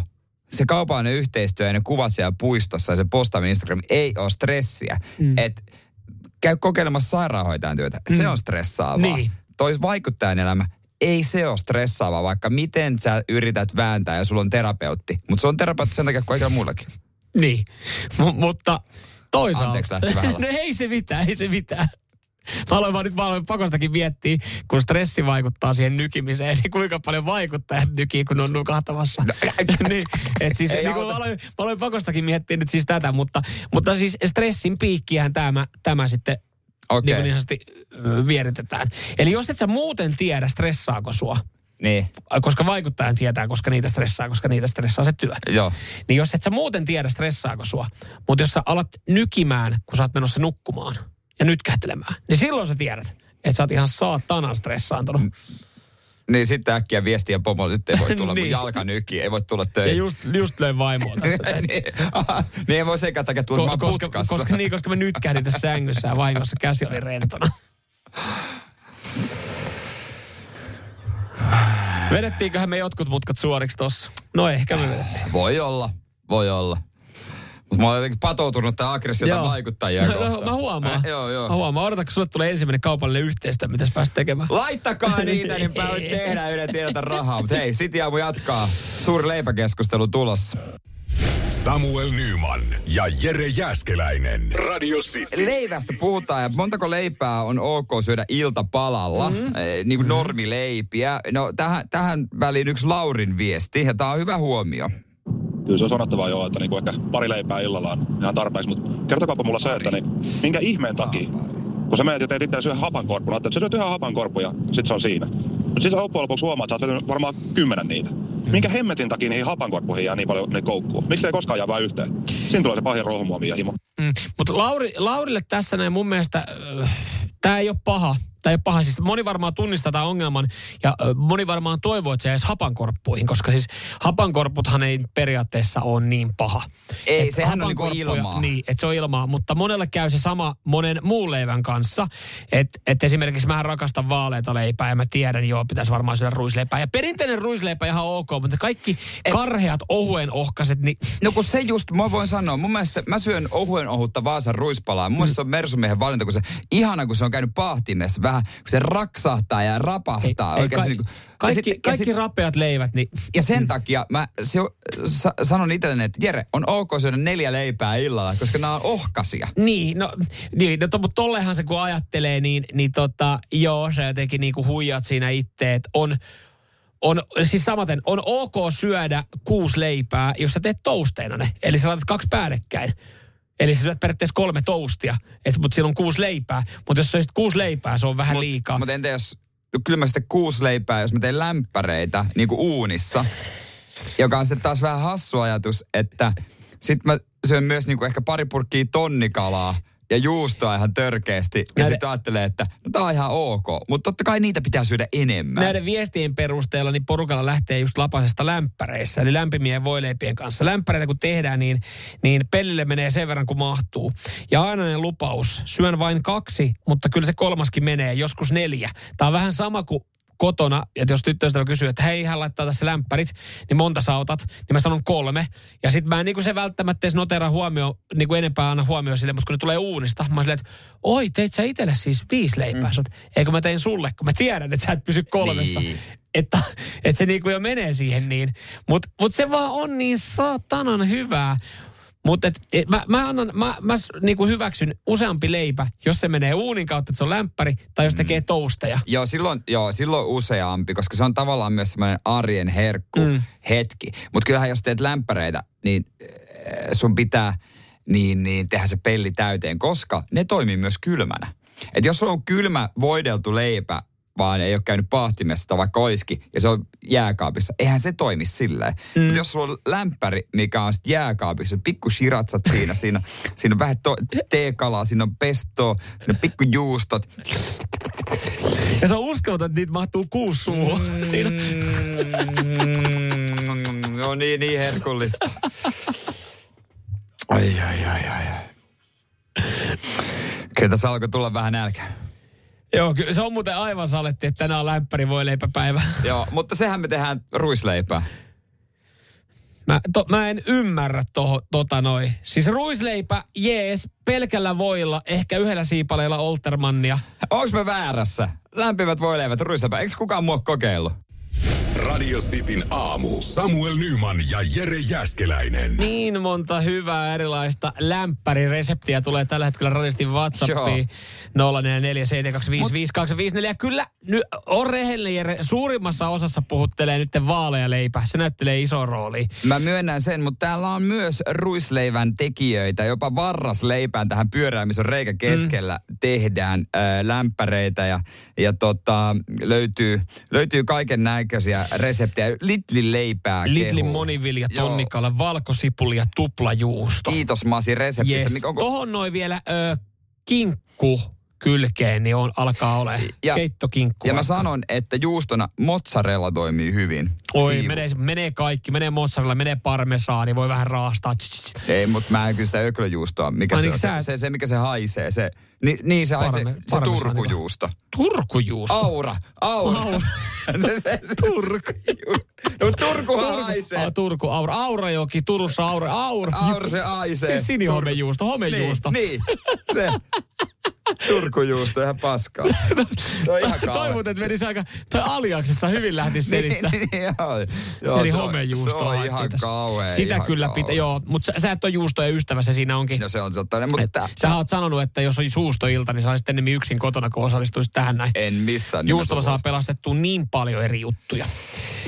Se kaupallinen yhteistyö ja ne kuvat siellä puistossa ja se postaaminen Instagram ei ole stressiä. Mm. Et käy kokeilemassa sairaanhoitajan työtä. Se on stressaavaa. Niin. Toi vaikuttajan elämä, ei se ole stressaavaa, vaikka miten sä yrität vääntää ja sulla on terapeutti. Mutta se on terapeutti sen takia kuin kaikilla muillakin. Niin, M- mutta toisaalta... Anteeksi, lähti vähän no ei se mitään, ei se mitään. Mä aloin vaan nyt mä aloin pakostakin miettiä, kun stressi vaikuttaa siihen nykimiseen, niin kuinka paljon vaikuttajat nykii, kun on nukahtamassa. No, niin, et siis, niin auta. mä, aloin, mä aloin pakostakin miettiä nyt siis tätä, mutta, mutta siis stressin piikkihän tämä, tämä sitten Okei. niin, ö, vieritetään. Eli jos et sä muuten tiedä, stressaako sua, Niin, koska vaikuttajan tietää, koska niitä stressaa, koska niitä stressaa se työ. joo. Niin jos et sä muuten tiedä, stressaako sua, mutta jos sä alat nykimään, kun sä oot menossa nukkumaan ja nytkähtelemään, niin silloin sä tiedät, että sä oot ihan saatana stressaantunut. Niin sitten äkkiä viestiä pomolle, nyt ei voi tulla Niin. mun jalka nyki, ei voi tulla Ja töihin. just, just löin vaimoa tässä. niin, aha, niin ei voi sekä takia tulla, mä oon koska, putkassa. koska, niin, koska mä nytkähdin tässä sängyssä ja vahingossa käsi oli rentona. Vedettiinköhän me jotkut mutkat suoriksi tossa? No ehkä me vedettiin. Voi olla, voi olla. Mutta mä oon jotenkin patoutunut tämän aggressiota vaikuttajia No, kohtaan. mä huomaan. Äh, joo, joo. Mä huomaan. Odotan, kun sulle tulee ensimmäinen kaupallinen yhteistyö, mitä sä pääset tekemään. Laittakaa niitä, niin mä voin tehdä yhden tiedota rahaa. Mutta hei, City Aamu jatkaa. Suuri leipäkeskustelu tulossa. Samuel Nyman ja Jere Jäskeläinen. Radio City. Leivästä puhutaan ja montako leipää on ok syödä iltapalalla, Mhm. mm-hmm. niin kuin normileipiä. No tähän, tähän väliin yksi Laurin viesti ja tämä on hyvä huomio. Kyllä se on sanottavaa jo, että niinku ehkä pari leipää illalla on ihan tarpeeksi, mutta kertokaapa mulla se, että niin, minkä ihmeen takia, kun sä menet ja teet itse syö hapankorppuna, että sä syöt yhden hapankorpun ja sit se on siinä. Mutta siis loppujen lopuksi huomaat, että sä oot varmaan kymmenen niitä. Minkä hemmetin takia niihin hapankorppuihin jää niin paljon ne koukkuu? Miksi ei koskaan jää vain yhteen? Siinä tulee se pahin rohmuomi ja himo. Mm. Mutta Lauri, Laurille tässä näin mun mielestä, äh, tämä ei ole paha. Ole paha. Siis moni varmaan tunnistaa tämän ongelman ja moni varmaan toivoo, että se jäisi hapankorppuihin, koska siis hapankorpputhan ei periaatteessa ole niin paha. Ei, Et sehän on niinku hapankorppuja- ilmaa. Niin, että se on ilmaa, mutta monelle käy se sama monen muun leivän kanssa. Että et esimerkiksi mä rakastan vaaleita leipää ja mä tiedän, joo, pitäisi varmaan syödä ruisleipää. Ja perinteinen ruisleipä ihan ok, mutta kaikki karheat ohuen ohkaset, niin No kun se just, mä voin sanoa, mun mielestä mä syön ohuen ohutta Vaasan ruispalaa. Mun mielestä se on Mersumiehen valinta, kun se, ihana kun se on käynyt pahtimessa vähän, kun se raksahtaa ja rapahtaa. ei, oikein ka- se niinku- kaikki, ja sit- ja kaikki sit- rapeat leivät, niin Ja sen takia mä se, sa, sanon itselleni, että Jere, on ok syödä neljä leipää illalla, koska nämä on ohkasia. Niin, no, niin, no to, mutta tollehan se kun ajattelee, niin, niin tota, joo, sä jotenkin niinku huijat siinä itse, että on, on, siis samaten, on ok syödä kuusi leipää, jos sä teet tousteina ne. Eli sä laitat kaksi päällekkäin. Eli sä syöt periaatteessa kolme toustia, et, mutta siinä on kuusi leipää. Mutta jos söisit kuusi leipää, se on vähän Mut- liikaa. Mutta entä jos, no kyllä mä sitten kuusi leipää, jos mä teen lämpäreitä niin kuin uunissa, joka on sitten taas vähän hassu ajatus, että sit mä syön myös niin kuin ehkä pari purkkiä tonnikalaa ja juustoa ihan törkeästi. Ja sitten ajattelee, että no tää on ihan ok. Mutta totta kai niitä pitää syödä enemmän. Näiden viestien perusteella niin porukalla lähtee just lapasesta lämpäreissä, eli lämpimien voileipien kanssa. Lämpäreitä kun tehdään, niin, niin pellille menee sen verran kuin mahtuu. Ja ainainen lupaus, syön vain kaksi, mutta kyllä se kolmaskin menee, joskus neljä. Tämä on vähän sama kuin kotona, että jos tyttöystävä kysyy, että hei, hän laittaa tässä lämpärit, niin monta sä otat, niin mä sanon kolme. Ja sitten mä en niin kuin se välttämättä edes notera huomio, niin kuin enempää anna huomioon sille, mutta kun ne tulee uunista, mä silleen, että oi, teit sä itselle siis viisi leipää? Mm. Eikö mä tein sulle, kun mä tiedän, että sä et pysy kolmessa. Niin. Että, että se niinku jo menee siihen niin. Mutta mut se vaan on niin saatanan hyvää. Mutta et, et, mä, mä, annan, mä, mä niinku hyväksyn useampi leipä, jos se menee uunin kautta, että se on lämpäri, tai jos tekee tousteja. Joo, silloin, joo, silloin useampi, koska se on tavallaan myös semmoinen arjen herkku Mm. mm. hetki. Mutta kyllähän jos teet lämpäreitä, niin äh, sun pitää niin, niin tehdä se pelli täyteen, koska ne toimii myös kylmänä. Et jos sulla on kylmä voideltu leipä, vaan ei ole käynyt pahtimessa tai vaikka oiski, ja se on jääkaapissa, eihän se toimi silleen. Mm. Mutta jos sulla on lämpäri, mikä on sit jääkaapissa, pikku shiratsat siinä, siinä, siinä on vähän to- teekalaa, siinä on pestoa, siinä on pikku juustot, Ja se on uskomaton, että niitä mahtuu kuusi suuhun. Siinä. Mm, no niin, niin herkullista. Ai, ai, ai, ai. ai. Kyllä tässä alkoi tulla vähän nälkä. Joo, kyllä se on muuten aivan saletti, että tänään on lämpäri voi leipäpäivä. Joo, mutta sehän me tehdään ruisleipää. Mä, to, mä en ymmärrä toho, tota noi. Siis ruisleipä, jees, pelkällä voilla, ehkä yhdellä siipaleella Oltermannia. Onks me väärässä? Lämpimät voileivät, ruisleipä. Eikö kukaan mua kokeillut? Radio Cityn aamu. Samuel Nyman ja Jere Jäskeläinen. Niin monta hyvää erilaista lämpärireseptiä tulee tällä hetkellä radistin WhatsAppiin. 0447255254. Ja kyllä, nyt on rehellinen Jere. Suurimmassa osassa puhuttelee nyt vaaleja leipä. Se näyttelee iso rooli. Mä myönnän sen, mutta täällä on myös ruisleivän tekijöitä. Jopa varrasleipään tähän pyörään, missä on reikä keskellä, mm. tehdään ää, lämpäreitä ja, ja tota, löytyy, löytyy kaiken näköisiä reseptejä. Litlin leipää kehuu. monivilja, tonnikala, valkosipuli ja tuplajuusto. Kiitos Masi reseptistä. Yes. Onko, Tohon noin vielä ö, kinkku kylkeen, niin on, alkaa olla keittokinkku. ja mä sanon, että juustona mozzarella toimii hyvin. Oi, Siivu. menee, menee kaikki. Menee mozzarella, menee parmesaani, voi vähän raastaa. Ei, mutta mä en kyllä sitä öklöjuustoa. Mikä Ai se niin, on? sä Se, se, mikä se haisee. Se, ni, niin se haisee. Parme- se turkujuusto. Turkujuusto. Aura. Aura. Aura. Turku. No Turkuhan haisee. Ah, Turku, Aura. Aurajoki, Turussa Aura. Aura. Aura se aisee. Siis sinihomejuusto, homejuusto. Niin, niin. Se. Turkujuusto ihan paskaa. Se on ihan. Toivon, että menisi aika, tai aliaksessa hyvin lähti selittää. Niin, niin, joo. Eli se on- homejuusto Se on ihan tässä. kauhea. Sitä ihan kyllä pitää, joo. Mutta sä, sä et ole juustojen ystävä, se siinä onkin. No se on totta. Mutta Sä oot sanonut, että jos on suustoilta, niin sä olisit enemmän yksin kotona, kun osallistuisit tähän näin. en missään Juustolla saa pelastettua niin paljon eri juttuja.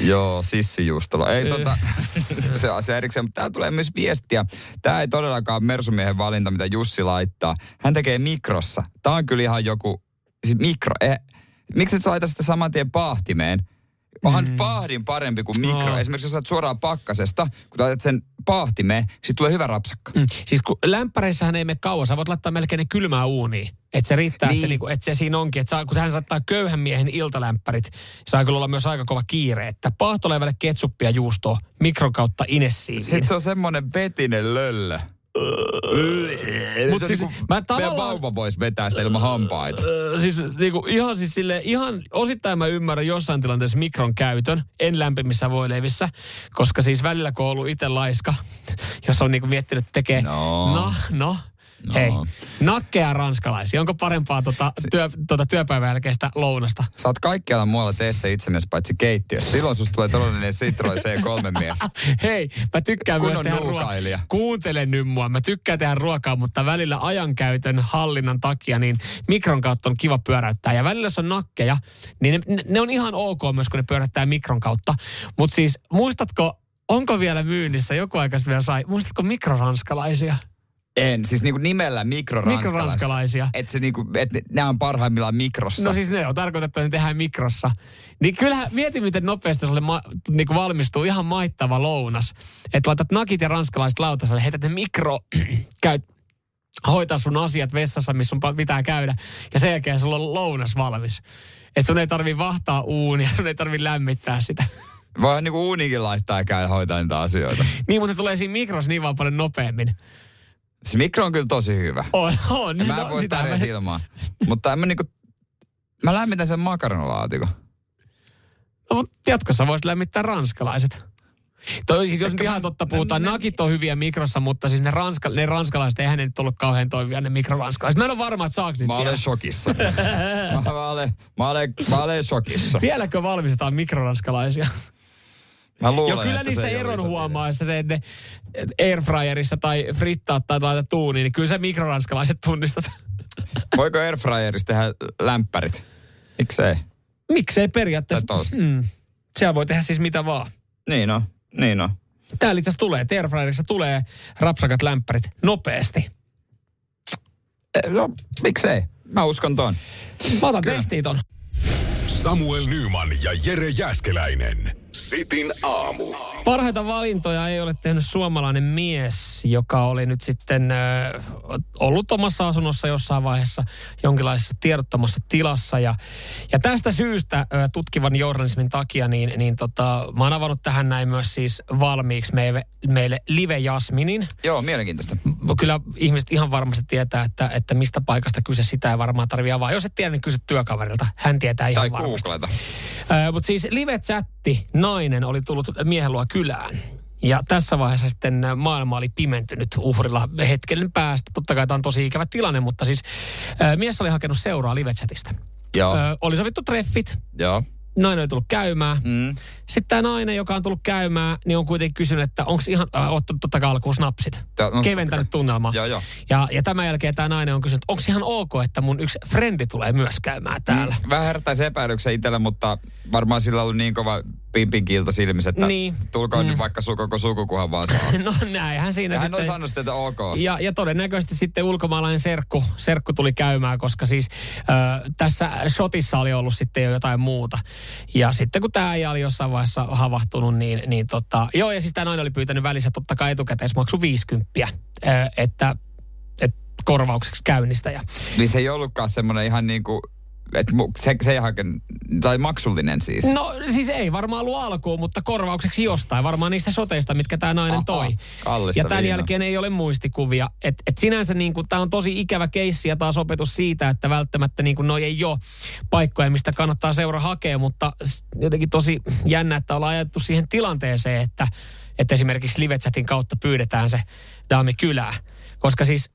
Joo, sissijuustolla. Ei tota, se on asia erikseen, mutta täällä tulee myös viestiä. Tämä ei todellakaan Mersumiehen valinta, mitä Jussi laittaa. Hän tekee mikrossa. Tämä on kyllä ihan joku, siis mikro. Eh, miksi et sä laita sitä saman tien paahtimeen? Onhan mm. paahdin parempi kuin mikro. No. Esimerkiksi jos oot suoraan pakkasesta, kun laitat sen paahtimeen, sit tulee hyvä rapsakka. Mm. Siis kun lämpäreissähän ei mene kauan, sä voit laittaa melkein ne kylmää uuniin. Että se riittää, niin. että, se, Niin. niinku, että se siinä onkin. Että saa, kun hän saattaa köyhän miehen iltalämpärit, saa kyllä olla myös aika kova kiire. Että paahtolevälle ketsuppia juustoa mikron kautta inessiiviin. Sitten se on semmonen vetinen löllö. Mut siis niinku, mä tavallaan- vauva voisi vetää sitä ilman hampaita. Siis niinku, ihan siis sille, ihan osittain mä ymmärrän jossain tilanteessa mikron käytön, en lämpimissä voileivissä, koska siis välillä kun on ollut itse laiska, jos on niinku miettinyt, että tekee, No. no, no, No. hei, nakkeja ranskalaisia, onko parempaa tota, työ, tota työpäivän jälkeistä lounasta? Sä oot kaikkialla muualla teessä itsemies paitsi keittiössä. Silloin susta tulee todellinen Citroen C3-mies. Hei, mä tykkään Kunnon myös tehdä ruokaa. Kuuntele nyt mua. Mä tykkään tehdä ruokaa, mutta välillä ajankäytön hallinnan takia niin mikron kautta on kiva pyöräyttää. Ja välillä jos on nakkeja, niin ne, ne on ihan ok myös, kun ne pyöräyttää mikron kautta. Mutta siis, muistatko, onko vielä myynnissä, joku aika vielä sai, muistatko mikroranskalaisia? En, siis niinku nimellä mikroranskalaisia. Mikroranskalaisia. Että se niinku, et nämä on parhaimmillaan mikrossa. No siis ne on tarkoitettu, että ne tehdään mikrossa. Niin kyllähän, mieti miten nopeasti sulle ma, niin kuin valmistuu ihan maittava lounas. Että laitat nakit ja ranskalaiset lautaselle, heität ne mikro, käyt, hoitaa sun asiat vessassa, missä sun pitää käydä. Ja sen jälkeen sulla on lounas valmis. Että sun ei tarvi vahtaa uunia, sun ei tarvi lämmittää sitä. Voihan niinku uunikin laittaa ja käydä hoitaa niitä asioita. niin, mutta tulee siinä mikrossa niin vaan paljon nopeammin. Se mikro on kyllä tosi hyvä. On, on. Ja mä en No, voi tarjota mä- ilmaan. Mutta en mä niinku... Mä lämmitän sen makaronilaatikon. No, mutta jatkossa voisi lämmittää ranskalaiset. Toi siis, jos nyt ihan totta puhutaan, nakit on hyviä mikrossa, mutta siis ne, ranska, ne ranskalaiset, eihän ne nyt ollut kauhean toimivia ne mikroranskalaiset. Mä en ole varma, että niitä Mä olen shokissa. mä, mä, olen, mä, olen, mä olen shokissa. Vieläkö valmistetaan mikroranskalaisia? Mä luulen, Joo, kyllä että niissä se eron huomaa, jos sä teet ne airfryerissa tai frittaat tai laitat uuniin, niin kyllä sä mikroranskalaiset tunnistat. Voiko airfryerissa tehdä lämpärit? Miksei? Miksei periaatteessa? Hmm. Siellä voi tehdä siis mitä vaan. Niin on, niin on. Täällä itse tulee, että airfryerissa tulee rapsakat lämpärit nopeasti. Eh, No, miksei? Mä uskon ton. Mä otan testiin ton. Samuel Nyman ja Jere Jäskeläinen. Sitin aamu. Parhaita valintoja ei ole tehnyt suomalainen mies, joka oli nyt sitten ö, ollut omassa asunnossa jossain vaiheessa jonkinlaisessa tiedottomassa tilassa. Ja, ja tästä syystä ö, tutkivan journalismin takia, niin, niin tota, mä oon avannut tähän näin myös siis valmiiksi meille, meille Live Jasminin. Joo, mielenkiintoista. Kyllä ihmiset ihan varmasti tietää, että, että mistä paikasta kyse sitä ei varmaan tarvitse avaa. Jos et tiedä, niin kysy työkaverilta. Hän tietää ihan Tai varmasti. googleta. Mutta siis live-chatti nainen oli tullut miehen luo kylään. Ja tässä vaiheessa sitten maailma oli pimentynyt uhrilla hetken päästä. Totta kai tämä on tosi ikävä tilanne, mutta siis ää, mies oli hakenut seuraa live-chatista. Joo, Ö, oli sovittu treffit, joo. nainen oli tullut käymään. Mm. Sitten tämä nainen, joka on tullut käymään, niin on kuitenkin kysynyt, että onko ihan, äh, ottanut totta kai alkuun snapsit. Tää- no, Keventänyt tunnelmaa. Joo, joo. Ja, ja tämän jälkeen tämä nainen on kysynyt, onko ihan ok, että mun yksi frendi tulee myös käymään täällä. Vähän herättäisi epäilyksen itsellä, mutta varmaan sillä on ollut niin kova pimpin kiilto silmissä, että Niin. tulkoon Mm. nyt vaikka su, koko suku, kunhan vaan saa. No näinhän siinä Ja hän sitten... on sanonut, että ok. Ja, ja todennäköisesti sitten ulkomaalainen serkku, serkku tuli käymään, koska siis ö, tässä shotissa oli ollut sitten jo jotain muuta. Ja sitten kun tämä äijä oli jossain vaiheessa havahtunut, niin, niin tota, joo ja siis tämä nainen oli pyytänyt välissä totta kai etukäteismaksu 50, ö, että, että korvaukseksi käynnistä. Ja, Niin se ei ollutkaan semmoinen ihan niin kuin et, se, se ei haken, tai maksullinen siis. No siis ei varmaan ollut alkuun, mutta korvaukseksi jostain. Varmaan niistä soteista, mitkä tämä nainen Aha, toi. ja tämän viinaa. jälkeen ei ole muistikuvia. Et, et sinänsä niin tämä on tosi ikävä keissi ja taas opetus siitä, että välttämättä niin noi ei ole paikkoja, mistä kannattaa seura hakea, mutta jotenkin tosi jännä, että ollaan ajettu siihen tilanteeseen, että, että esimerkiksi livechatin kautta pyydetään se daami kylää. Koska siis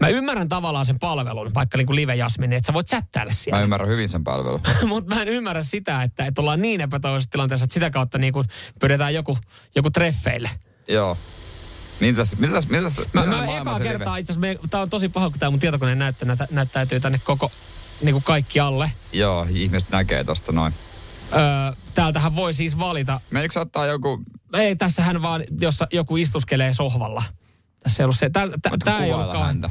mä ymmärrän tavallaan sen palvelun, vaikka niin kuin live Jasmini, että sä voit chattailla siellä. Mä ymmärrän hyvin sen palvelun. Mutta mä en ymmärrä sitä, että, että ollaan niin epätoivoisessa tilanteessa, että sitä kautta niin kuin pyydetään joku, joku treffeille. Joo. Mitäs, mitäs, mitäs, Mä, mitäs mä ekaa kertaa, itse asiassa tää on tosi paha, kun tää mun tietokone näyttö, näytä, näyttäytyy tänne koko, niin kuin kaikki alle. Joo, ihmiset näkee tosta noin. Öö, täältähän voi siis valita. Menikö sä ottaa joku... Ei, tässähän vaan, jossa joku istuskelee sohvalla. Tässä ei ollut se. Tää, tää, tää ei ollut kuvailla kauhean. häntä?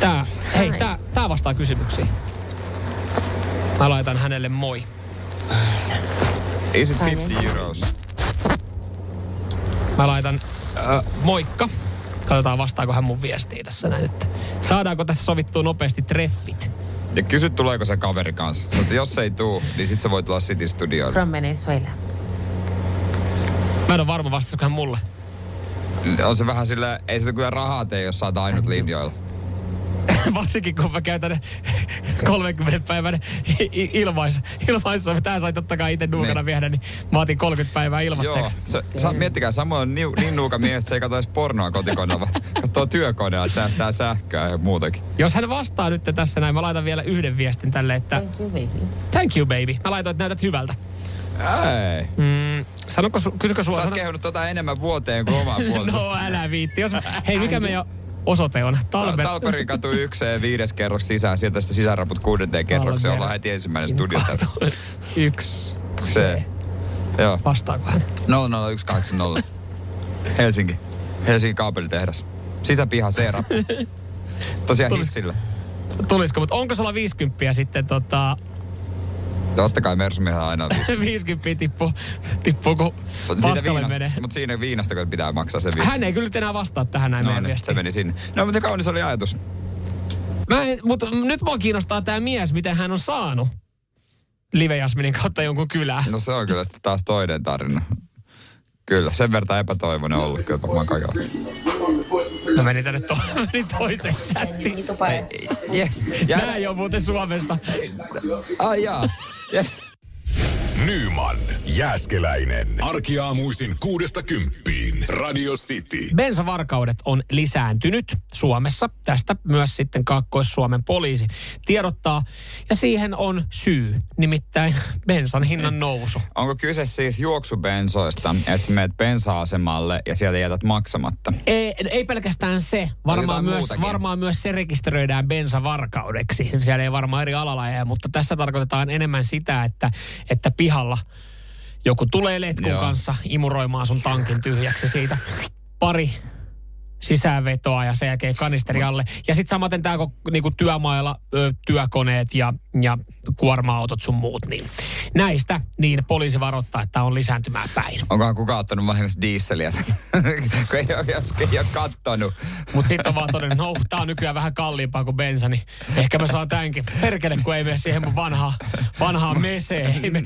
Tää, hei, tää, tää vastaa kysymyksiin. Mä laitan hänelle moi. Is it 50 euros? Mä laitan ö, moikka. Katsotaan vastaako hän mun viestiin tässä näin. Että saadaanko tässä sovittua nopeasti treffit? Ja kysy, tuleeko se kaveri kanssa. Sä, että jos ei tuu, niin sit sä voit tulla City Studioon. From Venezuela. Mä en ole varma vastasko hän mulle. On se vähän sillä, ei sitä kyllä rahaa tee, jos oot ainut linjoilla. Varsinkin kun mä käytän 30 päivän ilmais, ilmaissa. Tää sai totta kai itse nuukana Niin. viedä, niin mä otin 30 päivää Joo, ilmatteeksi. se, sa, miettikää, Samuel on niin, niin nuuka mies, että se ei katso edes pornoa kotikoneella, vaan katsoo työkoneella, että säästää sähköä ja muutakin. Jos hän vastaa nyt tässä näin, mä laitan vielä yhden viestin tälle, että Thank you, baby. thank you baby. Mä laitoin, että näytät hyvältä. Ei. Mm, sanonko, su- kysykö Sä sulla? oot kehunut tota enemmän vuoteen kuin omaan puolesta. no älä viitti. Jos, hei, mikä meidän osoite on? Talber... Talperin katu ykseen viides kerros sisään, sieltä sitten sisäraput kuudenteen kerrokseen, ollaan heti ensimmäinen studio tässä. Yksi. Se. Joo. Vastaako hän? 00180. Helsinki. Helsingin kaapelitehdas. Sisäpiha Seera. Tosiaan Tulis- hissillä. Tulisiko, mutta onko sulla 50 sitten tota... Totta kai Mersumiehellä aina on viisi. 50 tippuu, tippuu kun Mutta siinä, paskalle viinasta, menee. mut siinä viinasta kun pitää maksaa se viisi. Hän ei kyllä enää vastaa tähän näin no, meidän niin, se viestiin. meni sinne. No mutta kaunis oli ajatus. Mä en, mutta nyt mua kiinnostaa tämä mies, miten hän on saanut Live Jasminin kautta jonkun kylään. No se on kyllä sitten taas toinen tarina. Kyllä, sen verran epätoivoinen ollut kyllä varmaan kaikilla. Mä menin tänne to- menin toiseen chattiin. Yeah. Nää ei ole muuten Suomesta. Ai jaa. Yeah. Nyman, Jääskeläinen. Arkiaamuisin kuudesta kymppiin. Radio City. Bensavarkaudet on lisääntynyt Suomessa. Tästä myös sitten Kaakkois-Suomen poliisi tiedottaa. Ja siihen on syy, nimittäin bensan hinnan nousu. Onko kyse siis juoksubensoista, että sä menet bensa-asemalle ja sieltä jätät maksamatta? Ei, ei pelkästään se. Varmaan myös, muutakin. varmaan myös se rekisteröidään bensavarkaudeksi. Siellä ei varmaan eri alalajeja, mutta tässä tarkoitetaan enemmän sitä, että, että pihalla joku tulee letkun Joo. kanssa imuroimaan sun tankin tyhjäksi siitä. Pari sisäänvetoa ja sen jälkeen kanisteri alle. Ja sitten samaten tämä niinku työmailla ö, työkoneet ja, ja kuorma-autot sun muut. Niin näistä niin poliisi varoittaa, että on lisääntymään päin. Onkohan kukaan ottanut vahingossa diisseliä kun ei ole, jos ei ole kattonut. Mutta sitten on vaan todennut, no tää on nykyään vähän kalliimpaa kuin bensa, niin ehkä mä saan tämänkin. Perkele, kun ei mene siihen mun vanhaan, vanhaan meseen. Ei me,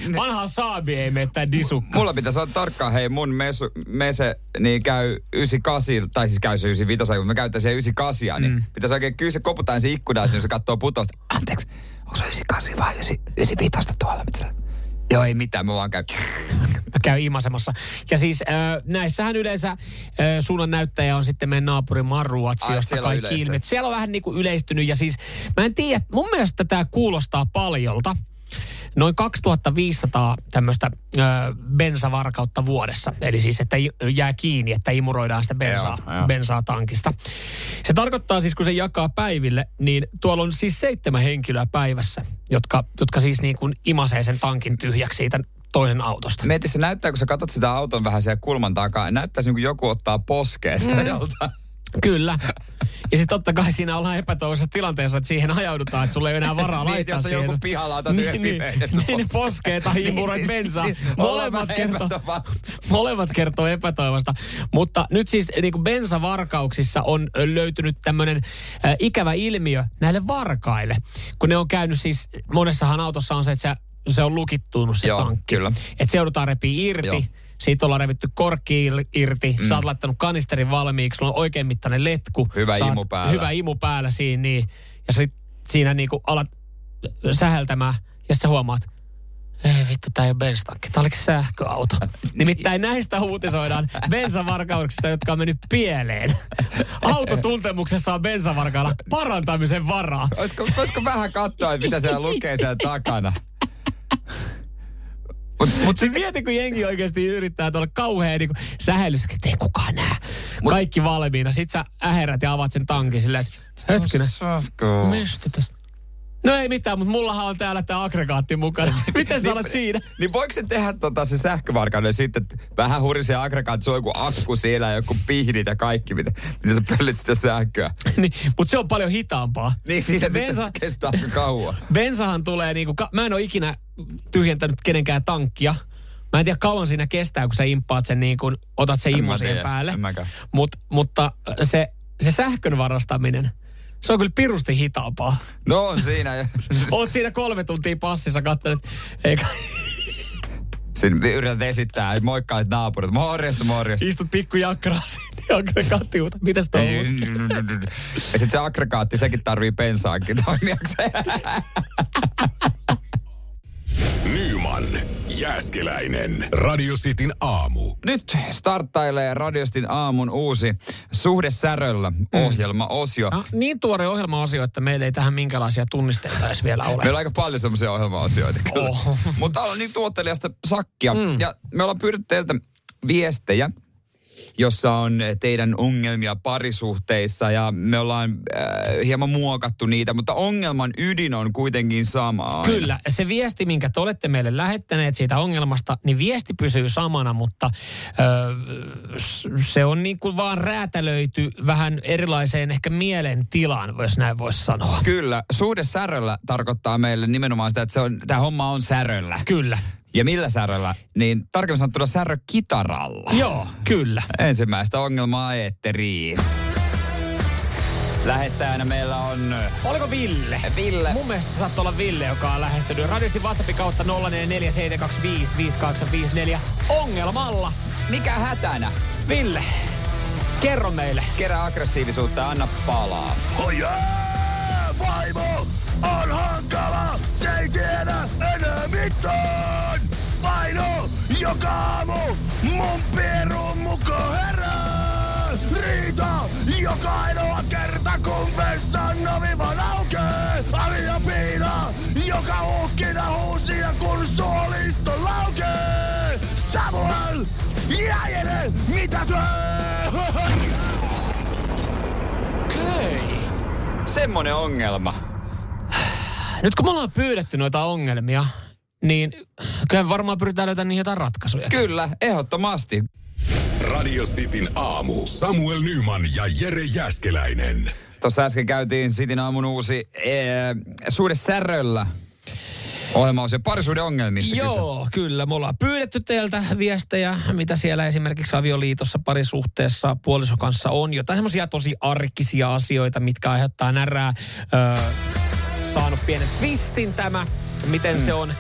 saabi ei mene tää disukka. Mulla pitäisi olla tarkkaan, hei mun mesu, mese niin käy 98, tai siis käy se 95, kun me käytetään se 98, niin Mm. pitäisi oikein kyllä se koputaan se ikkunaan, niin se katsoo putosta. Anteeksi, onko se 98 vai 95 tuolla? Mitä sä- Joo, ei mitään, mä vaan käyn. Mä käyn imasemassa. Ja siis äh, näissähän yleensä äh, suunnan näyttäjä on sitten meidän naapuri Marruatsi, Ai, josta kaikki ilmet. Siellä on vähän niin kuin yleistynyt ja siis mä en tiedä, mun mielestä tämä kuulostaa paljolta. Noin 2500 tämmöistä ö, bensavarkautta vuodessa. Eli siis, että jää kiinni, että imuroidaan sitä bensaa, Joo, joo. bensaa tankista. Se tarkoittaa siis, kun se jakaa päiville, niin tuolla on siis seitsemän henkilöä päivässä, jotka, jotka siis niin kuin imasee sen tankin tyhjäksi siitä toisen autosta. Mieti, se näyttää, kun sä katsot sitä auton vähän siellä kulman takaa, näyttäisi niin kuin joku ottaa poskeen mm. joltain. Kyllä. Ja sitten totta kai siinä ollaan epätoivoisessa tilanteessa, että siihen ajaudutaan, että sulla ei enää varaa Niin, laittaa jos on siihen. joku pihalla, otat yhden pimeyden niin, niin, poskee tai imuroit Niin, bensaa. niin, ollaan Molemmat kertoo, molemmat kertoo epätoivosta. Mutta nyt siis niin kuin bensavarkauksissa on löytynyt tämmöinen äh, ikävä ilmiö näille varkaille. Kun ne on käynyt siis, monessahan autossa on se, että se, se on lukittunut se Joo, tankki. kyllä. Että se joudutaan repiä irti. Joo. Siitä ollaan revitty korkki irti, mm. sä oot laittanut kanisterin valmiiksi, sulla on oikein mittainen letku. Hyvä oot- imu päällä. Hyvä imu päällä siinä, niin. Ja sit siinä niinku alat säheltämään, ja sä huomaat, ei vittu, tää ei ole bensatankki, tää olikin sähköauto. Nimittäin näistä uutisoidaan bensavarkauksista, jotka on mennyt pieleen. Autotuntemuksessa on bensavarkailla parantamisen varaa. Olisiko, olisiko vähän katsoa, mitä siellä lukee siellä takana? Mut, mut Sitten mieti, kun jengi oikeasti yrittää tuolla kauhean niin sähellys, että ei kukaan näe. Kaikki valmiina. Sitten sä äherät ja avaat sen tankin silleen, että hetkinen, mistä tästä? No ei mitään, mutta mullahan on täällä tämä aggregaatti mukana. Miten sä olet siinä? Niin voiko se tehdä tota se sähkövarkauden sitten, että vähän hurisee aggregaatti, se on joku akku siellä, joku pihdit ja kaikki, mitä, mitä sä pöllit sitä sähköä. niin, mutta se on paljon hitaampaa. Niin siinä bensa- sitten kestää aika kauan. Bensahan tulee niinku, ka- mä en ole ikinä tyhjentänyt kenenkään tankkia. Mä en tiedä kauan siinä kestää, kun sä imppaat sen niin kuin, otat sen mä siihen päälle. Mut, mutta se, se sähkön varastaminen, se on kyllä pirusti hitaampaa. No on siinä. Oot siinä kolme tuntia passissa kattelet, eikä Siinä yrität esittää, että moikkaat naapurit. Morjesta, morjesta. istut pikku jakkaraa siinä aggregaattiuuta. Mitäs toi on? Ja sitten se aggregaatti, sekin tarvii bensaakin toimijakseen. Nyman, Jääskeläinen. Radio Cityn aamu. Nyt starttailee Radiostin aamun uusi Suhde säröllä ohjelma-osio. No, niin tuore ohjelmaosio, että meillä ei tähän minkälaisia tunnisteita edes vielä ole. Meillä on aika paljon semmoisia ohjelma-asioita kyllä. Oho. Mutta täällä on niin tuottelijasta sakkia. Mm. Ja me ollaan pyydetty teiltä viestejä, jossa on teidän ongelmia parisuhteissa ja me ollaan äh, hieman muokattu niitä, mutta ongelman ydin on kuitenkin sama. aina. Kyllä, se viesti, minkä te olette meille lähettäneet siitä ongelmasta, niin viesti pysyy samana, mutta s- se on niin kuin vaan räätälöity vähän erilaiseen ehkä mielentilaan, jos näin voisi sanoa. Kyllä, suhde säröllä tarkoittaa meille nimenomaan sitä, että se on, tämä homma on säröllä. Kyllä. Ja millä säröllä? Niin tarkemmin sanottuna särö kitaralla. Joo, kyllä. Ensimmäistä ongelmaa eetteriin. Lähettäjänä meillä on Oliko Ville? Ville. Mun mielestä se saattoi olla Ville, joka on lähestynyt radiosti WhatsAppin kautta 0447255854 ongelmalla. Mikä hätänä? Ville, kerro meille. Kerää aggressiivisuutta ja anna palaa. Ojaa, vaimo on hankala, se ei tiedä enää mitään. Paino joka aamu, mun pierun muko herää. Riita joka ainoa kerta, kun vessan ovi vaan aukee. Ali ja piina, joka uhkina huusia, kun suolisto laukee. Samuel ja Jere, mitä työ? Okei. Semmonen ongelma. Nyt kun me ollaan pyydetty noita ongelmia, niin kyllä varmaan pyritään löytämään niihin jotain ratkaisuja. Kyllä, ehdottomasti. Radio Cityn aamu. Samuel Nyman ja Jere Jäskeläinen. Tuossa äsken käytiin Sitin aamun uusi ee, suhde säröllä ohjelmaosio parisuuden ongelmista kyse. Joo, kyllä. Me ollaan pyydetty teiltä viestejä, mitä siellä esimerkiksi avioliitossa parisuhteessa puolison kanssa on. Jotain semmoisia tosi arkisia asioita, mitkä aiheuttaa närää. Öö, saanut pienen twistin tämä, miten se on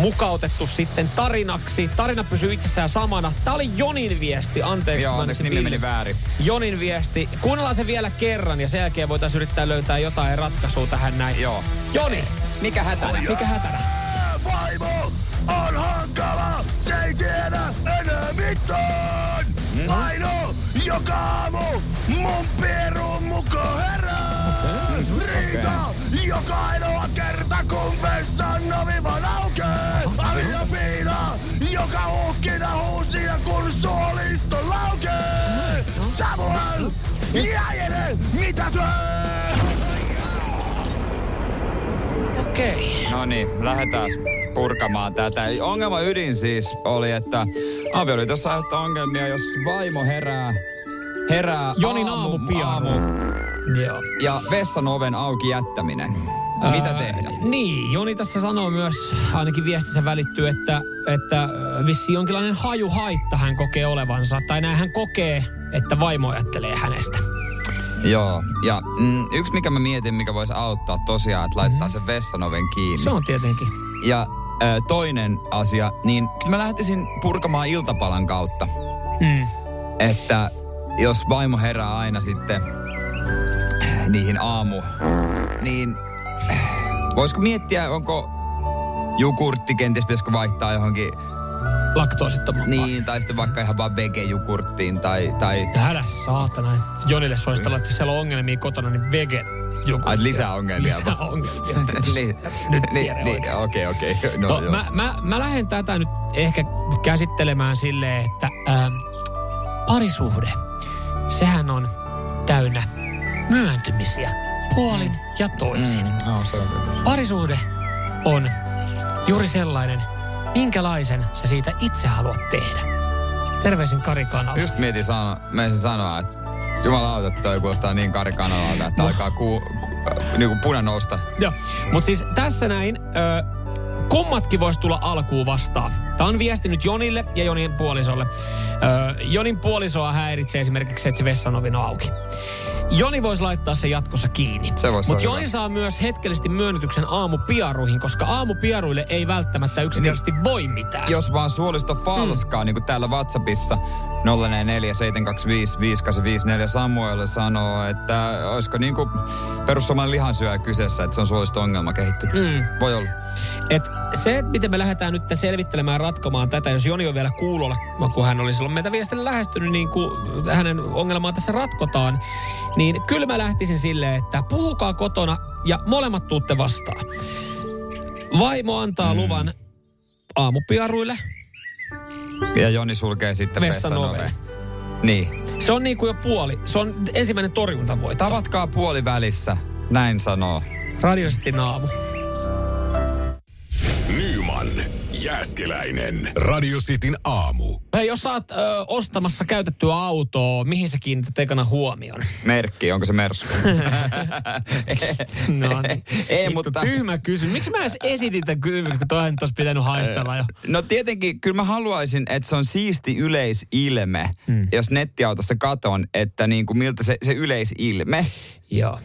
mukautettu sitten tarinaksi. Tarina pysyy itsessään samana. Tämä oli Jonin viesti, anteeksi. Joo, mä anteeksi, nimi meni väärin. Jonin viesti. Kuunnellaan se vielä kerran ja sen jälkeen voitaisiin yrittää löytää jotain ratkaisua tähän näin. Joo. Joni, Mikä hätänä? mikä hätänä? Vaimo on hankala, se ei tiedä enää mitään. Paino joka aamu, mun pierun muko herää. Riita joka ainoa kerta, kun vessan ovi vaan aukee. Ali ja piina, joka uhkina huusia, kun suolisto laukee. Samuel ja Jere, mitä työ? Okei. No niin, lähdetään purkamaan tätä. Ongelma ydin siis oli, että avioliitossa aiheuttaa ongelmia, jos vaimo herää, herää Jonin aamupiano. aamu Joo. Ja vessan oven auki jättäminen. Mitä tehdä? Niin, Joni tässä sanoo myös, ainakin viestissä välittyy, että, että vissi jonkinlainen hajuhaitta hän kokee olevansa. Tai näin hän kokee, että vaimo ajattelee hänestä. Joo, ja mm, yksi mikä mä mietin, mikä voisi auttaa tosiaan, että laittaa sen vessan oven kiinni. Se on tietenkin. Ja ö, toinen asia, niin kyllä mä lähtisin purkamaan iltapalan kautta. Mm. Että jos vaimo herää aina sitten niihin aamu, niin voisiko miettiä, onko jukurtti kenties pitäisikö vaihtaa johonkin Laktoosittomampaa. niin, tai sitten vaikka ihan vaan vege-jukurttiin tai, tai Älä saatana. Jonille suositella, laittaa, että siellä on ongelmia kotona, niin vege. Ai, lisää ongelmia Lisää ongelmia. niin, Nyt niin, niin, okei, okei. No, No, joo. mä, mä, mä lähden tätä nyt ehkä käsittelemään silleen, että ähm, parisuhde, sehän on täynnä myöntymisiä puolin ja toisin. Mm, no, se on. Parisuhde on juuri sellainen, minkälaisen sä siitä itse haluat tehdä. Terveisin Kari Kanala. Just mietin sano, sanoa, että jumalauta, toi kuulostaa niin karikanalalta, että alkaa ku, ku, niinku puna nousta. Joo, mutta siis tässä näin, ö, kummatkin vois tulla alkuun vastaan. Tämä on viesti nyt Jonille ja Jonin puolisolle. Jonin puolisoa häiritsee esimerkiksi, että se vessanovi on auki. Joni voisi laittaa sen jatkossa kiinni. Se voisi Mutta Joni hyvä. saa myös hetkellisesti myönnytyksen aamupiaruihin, koska aamupiaruille ei välttämättä yksinkertaisesti voi mitään. Jos vaan suolisto falskaa, mm. niin kuin täällä WhatsAppissa 0447255854 Samuel sanoo, että olisiko niin kuin perussuomalainen lihansyöjä kyseessä, että se on suolisto-ongelma kehittynyt. Mm. Voi olla. Et se, että miten me lähdetään nyt selvittelemään ratkomaan tätä, jos Joni on vielä kuulolla, kun hän oli silloin meitä viestillä lähestynyt, niin kuin hänen ongelmaa tässä ratkotaan, niin kyllä mä lähtisin silleen, että puhukaa kotona ja molemmat tuutte vastaan. Vaimo antaa Mm. luvan aamupiaruille. Ja Joni sulkee sitten Vessan. Niin. Se on niin kuin jo puoli. Se on ensimmäinen torjuntavoitto. Tavatkaa puoli välissä, näin sanoo. Radiosti aamu. Nyman, Jääskeläinen. Radio Cityn aamu. Hei, jos sä oot ö, ostamassa käytettyä autoa, mihin sä kiinnität ekana huomioon? Merkki, onko se Mersu? No niin. Ei, Vittu, mutta... Tyhmä kysymys. Miksi mä edes esitin tämän kysymyksen, kun toihan nyt olisi pitänyt haistella jo? No tietenkin, kyllä mä haluaisin, että se on siisti yleisilme, hmm. jos nettiautosta katon, että niin kuin miltä se, se yleisilme. Joo.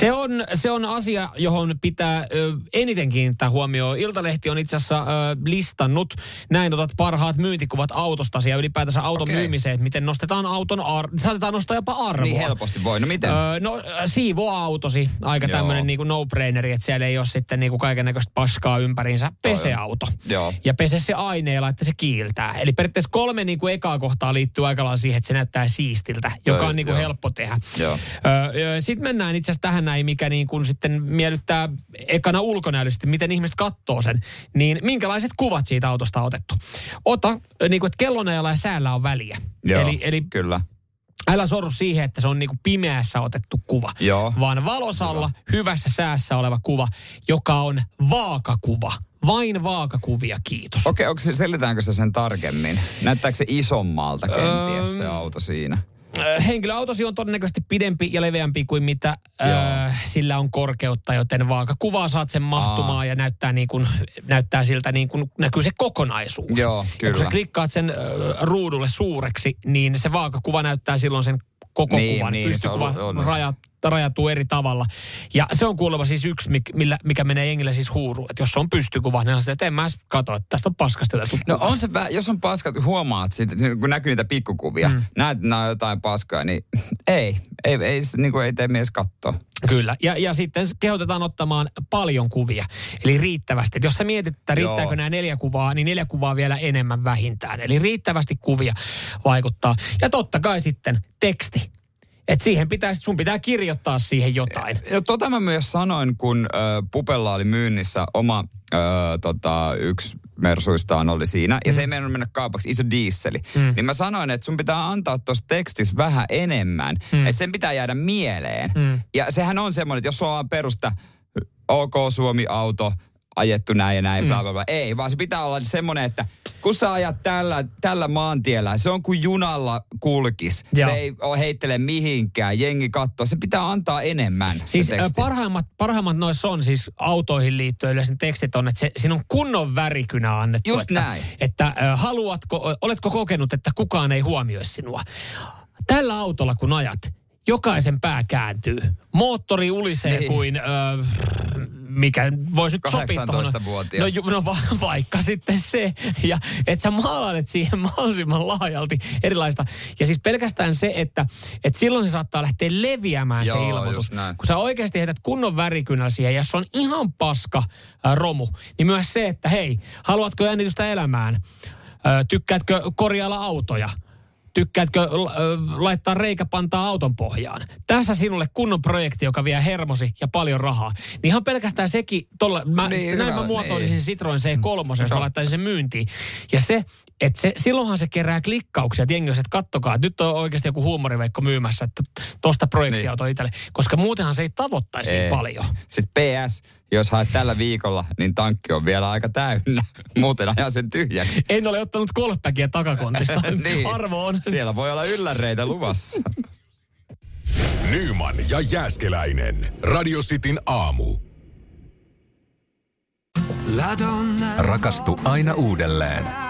Se on, se on asia, johon pitää ö, eniten kiinnittää huomioon. Iltalehti on itse asiassa ö, listannut, näin otat parhaat myyntikuvat autostasi ja ylipäätänsä auton okay. myymiseen, että miten nostetaan auton, ar- saatetaan nostaa jopa arvoa. Niin helposti voi. No miten? Öö, no siivoa autosi, aika tämmöinen niinku no-braineri, että siellä ei ole sitten niinku kaiken näköistä paskaa ympäriinsä. Pese auto. Joo. Ja pese se aineella, että se kiiltää. Eli periaatteessa kolme niinku ekaa kohtaa liittyy aika siihen, että se näyttää siistiltä, joka Joo, on niinku joo. helppo tehdä. Öö, sitten mennään itse asiassa tähän näin, mikä niin kuin sitten miellyttää ekana ulkonäöllisesti, miten ihmiset katsoo sen. Niin minkälaiset kuvat siitä autosta on otettu. Ota, niin kuin, että kellonajalla ja säällä on väliä. Joo, eli, eli kyllä. Älä sorru siihen, että se on niinku pimeässä otettu kuva, Joo. vaan valosalla, hyvässä säässä oleva kuva, joka on vaakakuva. Vain vaakakuvia, kiitos. Okei, onko se, selitäänkö se sen tarkemmin? Näyttääkö se isommalta kenties se Öm, auto siinä? Ö, Henkilöautosi on todennäköisesti pidempi ja leveämpi kuin mitä ö, sillä on korkeutta, joten vaakakuvaa saat sen mahtumaan Aa. ja näyttää, niin kuin, näyttää siltä niin kuin näkyy se kokonaisuus. Joo, Ja kun sä kyllä. klikkaat sen ö, ruudulle suureksi, niin se vaakakuva näyttää silloin sen koko Niin, kuvan. niin, se Pystykuva on- on se. rajat, rajatuu eri tavalla. Ja se on kuulemma siis yksi, millä, mikä menee jengille siis huuruun. Että jos se on pystykuva, niin on sitä, että en mä katso, että tästä on paskasta No on se, jos on paskat, huomaat sit, kun näkyy niitä pikkukuvia, mm. näet, että nämä on jotain paskaa, niin ei, ei, ei, se niin kuin ei tee mies katsoa. Kyllä, ja, ja sitten kehotetaan ottamaan paljon kuvia, eli riittävästi. Et jos sä mietit, että riittääkö Joo. nämä neljä kuvaa, niin neljä kuvaa vielä enemmän vähintään. Eli riittävästi kuvia vaikuttaa. Ja totta kai sitten teksti. Et siihen pitää, sun pitää kirjoittaa siihen jotain. Ja tota mä myös sanoin, kun ö, Pupella oli myynnissä oma ö, tota, yksi Mersuistaan oli siinä, ja se ei meinannut mennä kaupaksi, iso diisseli. Mm. Niin mä sanoin, että sun pitää antaa tuossa tekstissä vähän enemmän, Mm. että sen pitää jäädä mieleen. Mm. Ja sehän on semmoinen, että jos sulla on perusta OK Suomi-auto, ajettu näin ja näin, Mm. bla bla bla. Ei, vaan se pitää olla semmoinen, että kun sä ajat tällä, tällä maantiellä, se on kuin junalla kulkis. Joo. Se ei heittele mihinkään, jengi katsoo. Se pitää antaa enemmän. Siis parhaimmat, parhaimmat noissa on siis autoihin liittyen yleensä ne tekstit on, että se, siinä on kunnon värikynä annettu. Just että, näin. Että ö, haluatko, oletko kokenut, että kukaan ei huomioi sinua? Tällä autolla kun ajat, jokaisen pää kääntyy. Moottori ulisee Niin. kuin, ö, mikä voisi nyt sopia tuohon. 18-vuotias. No, no va, vaikka sitten se. Ja että sä maalailet siihen mahdollisimman laajalti erilaista. Ja siis pelkästään se, että, että silloin se saattaa lähteä leviämään se Joo, ilmoitus. just näin. Kun sä oikeasti heität kunnon värikynä siihen, ja se on ihan paska ä, romu, niin myös se, että hei, haluatko jännitystä elämään? Ö, tykkäätkö korjailla autoja? Tykkäätkö laittaa reikäpantaa auton pohjaan? Tässä sinulle kunnon projekti, joka vie hermosi ja paljon rahaa. Niin ihan pelkästään sekin, tolla, mä, Niin, näin hyvä, mä muotoilisin niin. Citroen C3, jos Se mä laittaisin sen myyntiin. Ja se, että se, silloinhan se kerää klikkauksia, että jengi että kattokaa, että nyt on oikeasti joku huumoriveikko myymässä, että tosta projektiauto niin. itselle. Koska muutenhan se ei tavoittaisi niin Ei. paljon. Sitten PS, jos haet tällä viikolla, niin tankki on vielä aika täynnä. Muuten ajan sen tyhjäksi. En ole ottanut golfbackia takakontista. niin. Arvo on. Siellä voi olla ylläreitä luvassa. Nyman ja Jääskeläinen. Radio Cityn aamu. Rakastu aina uudelleen.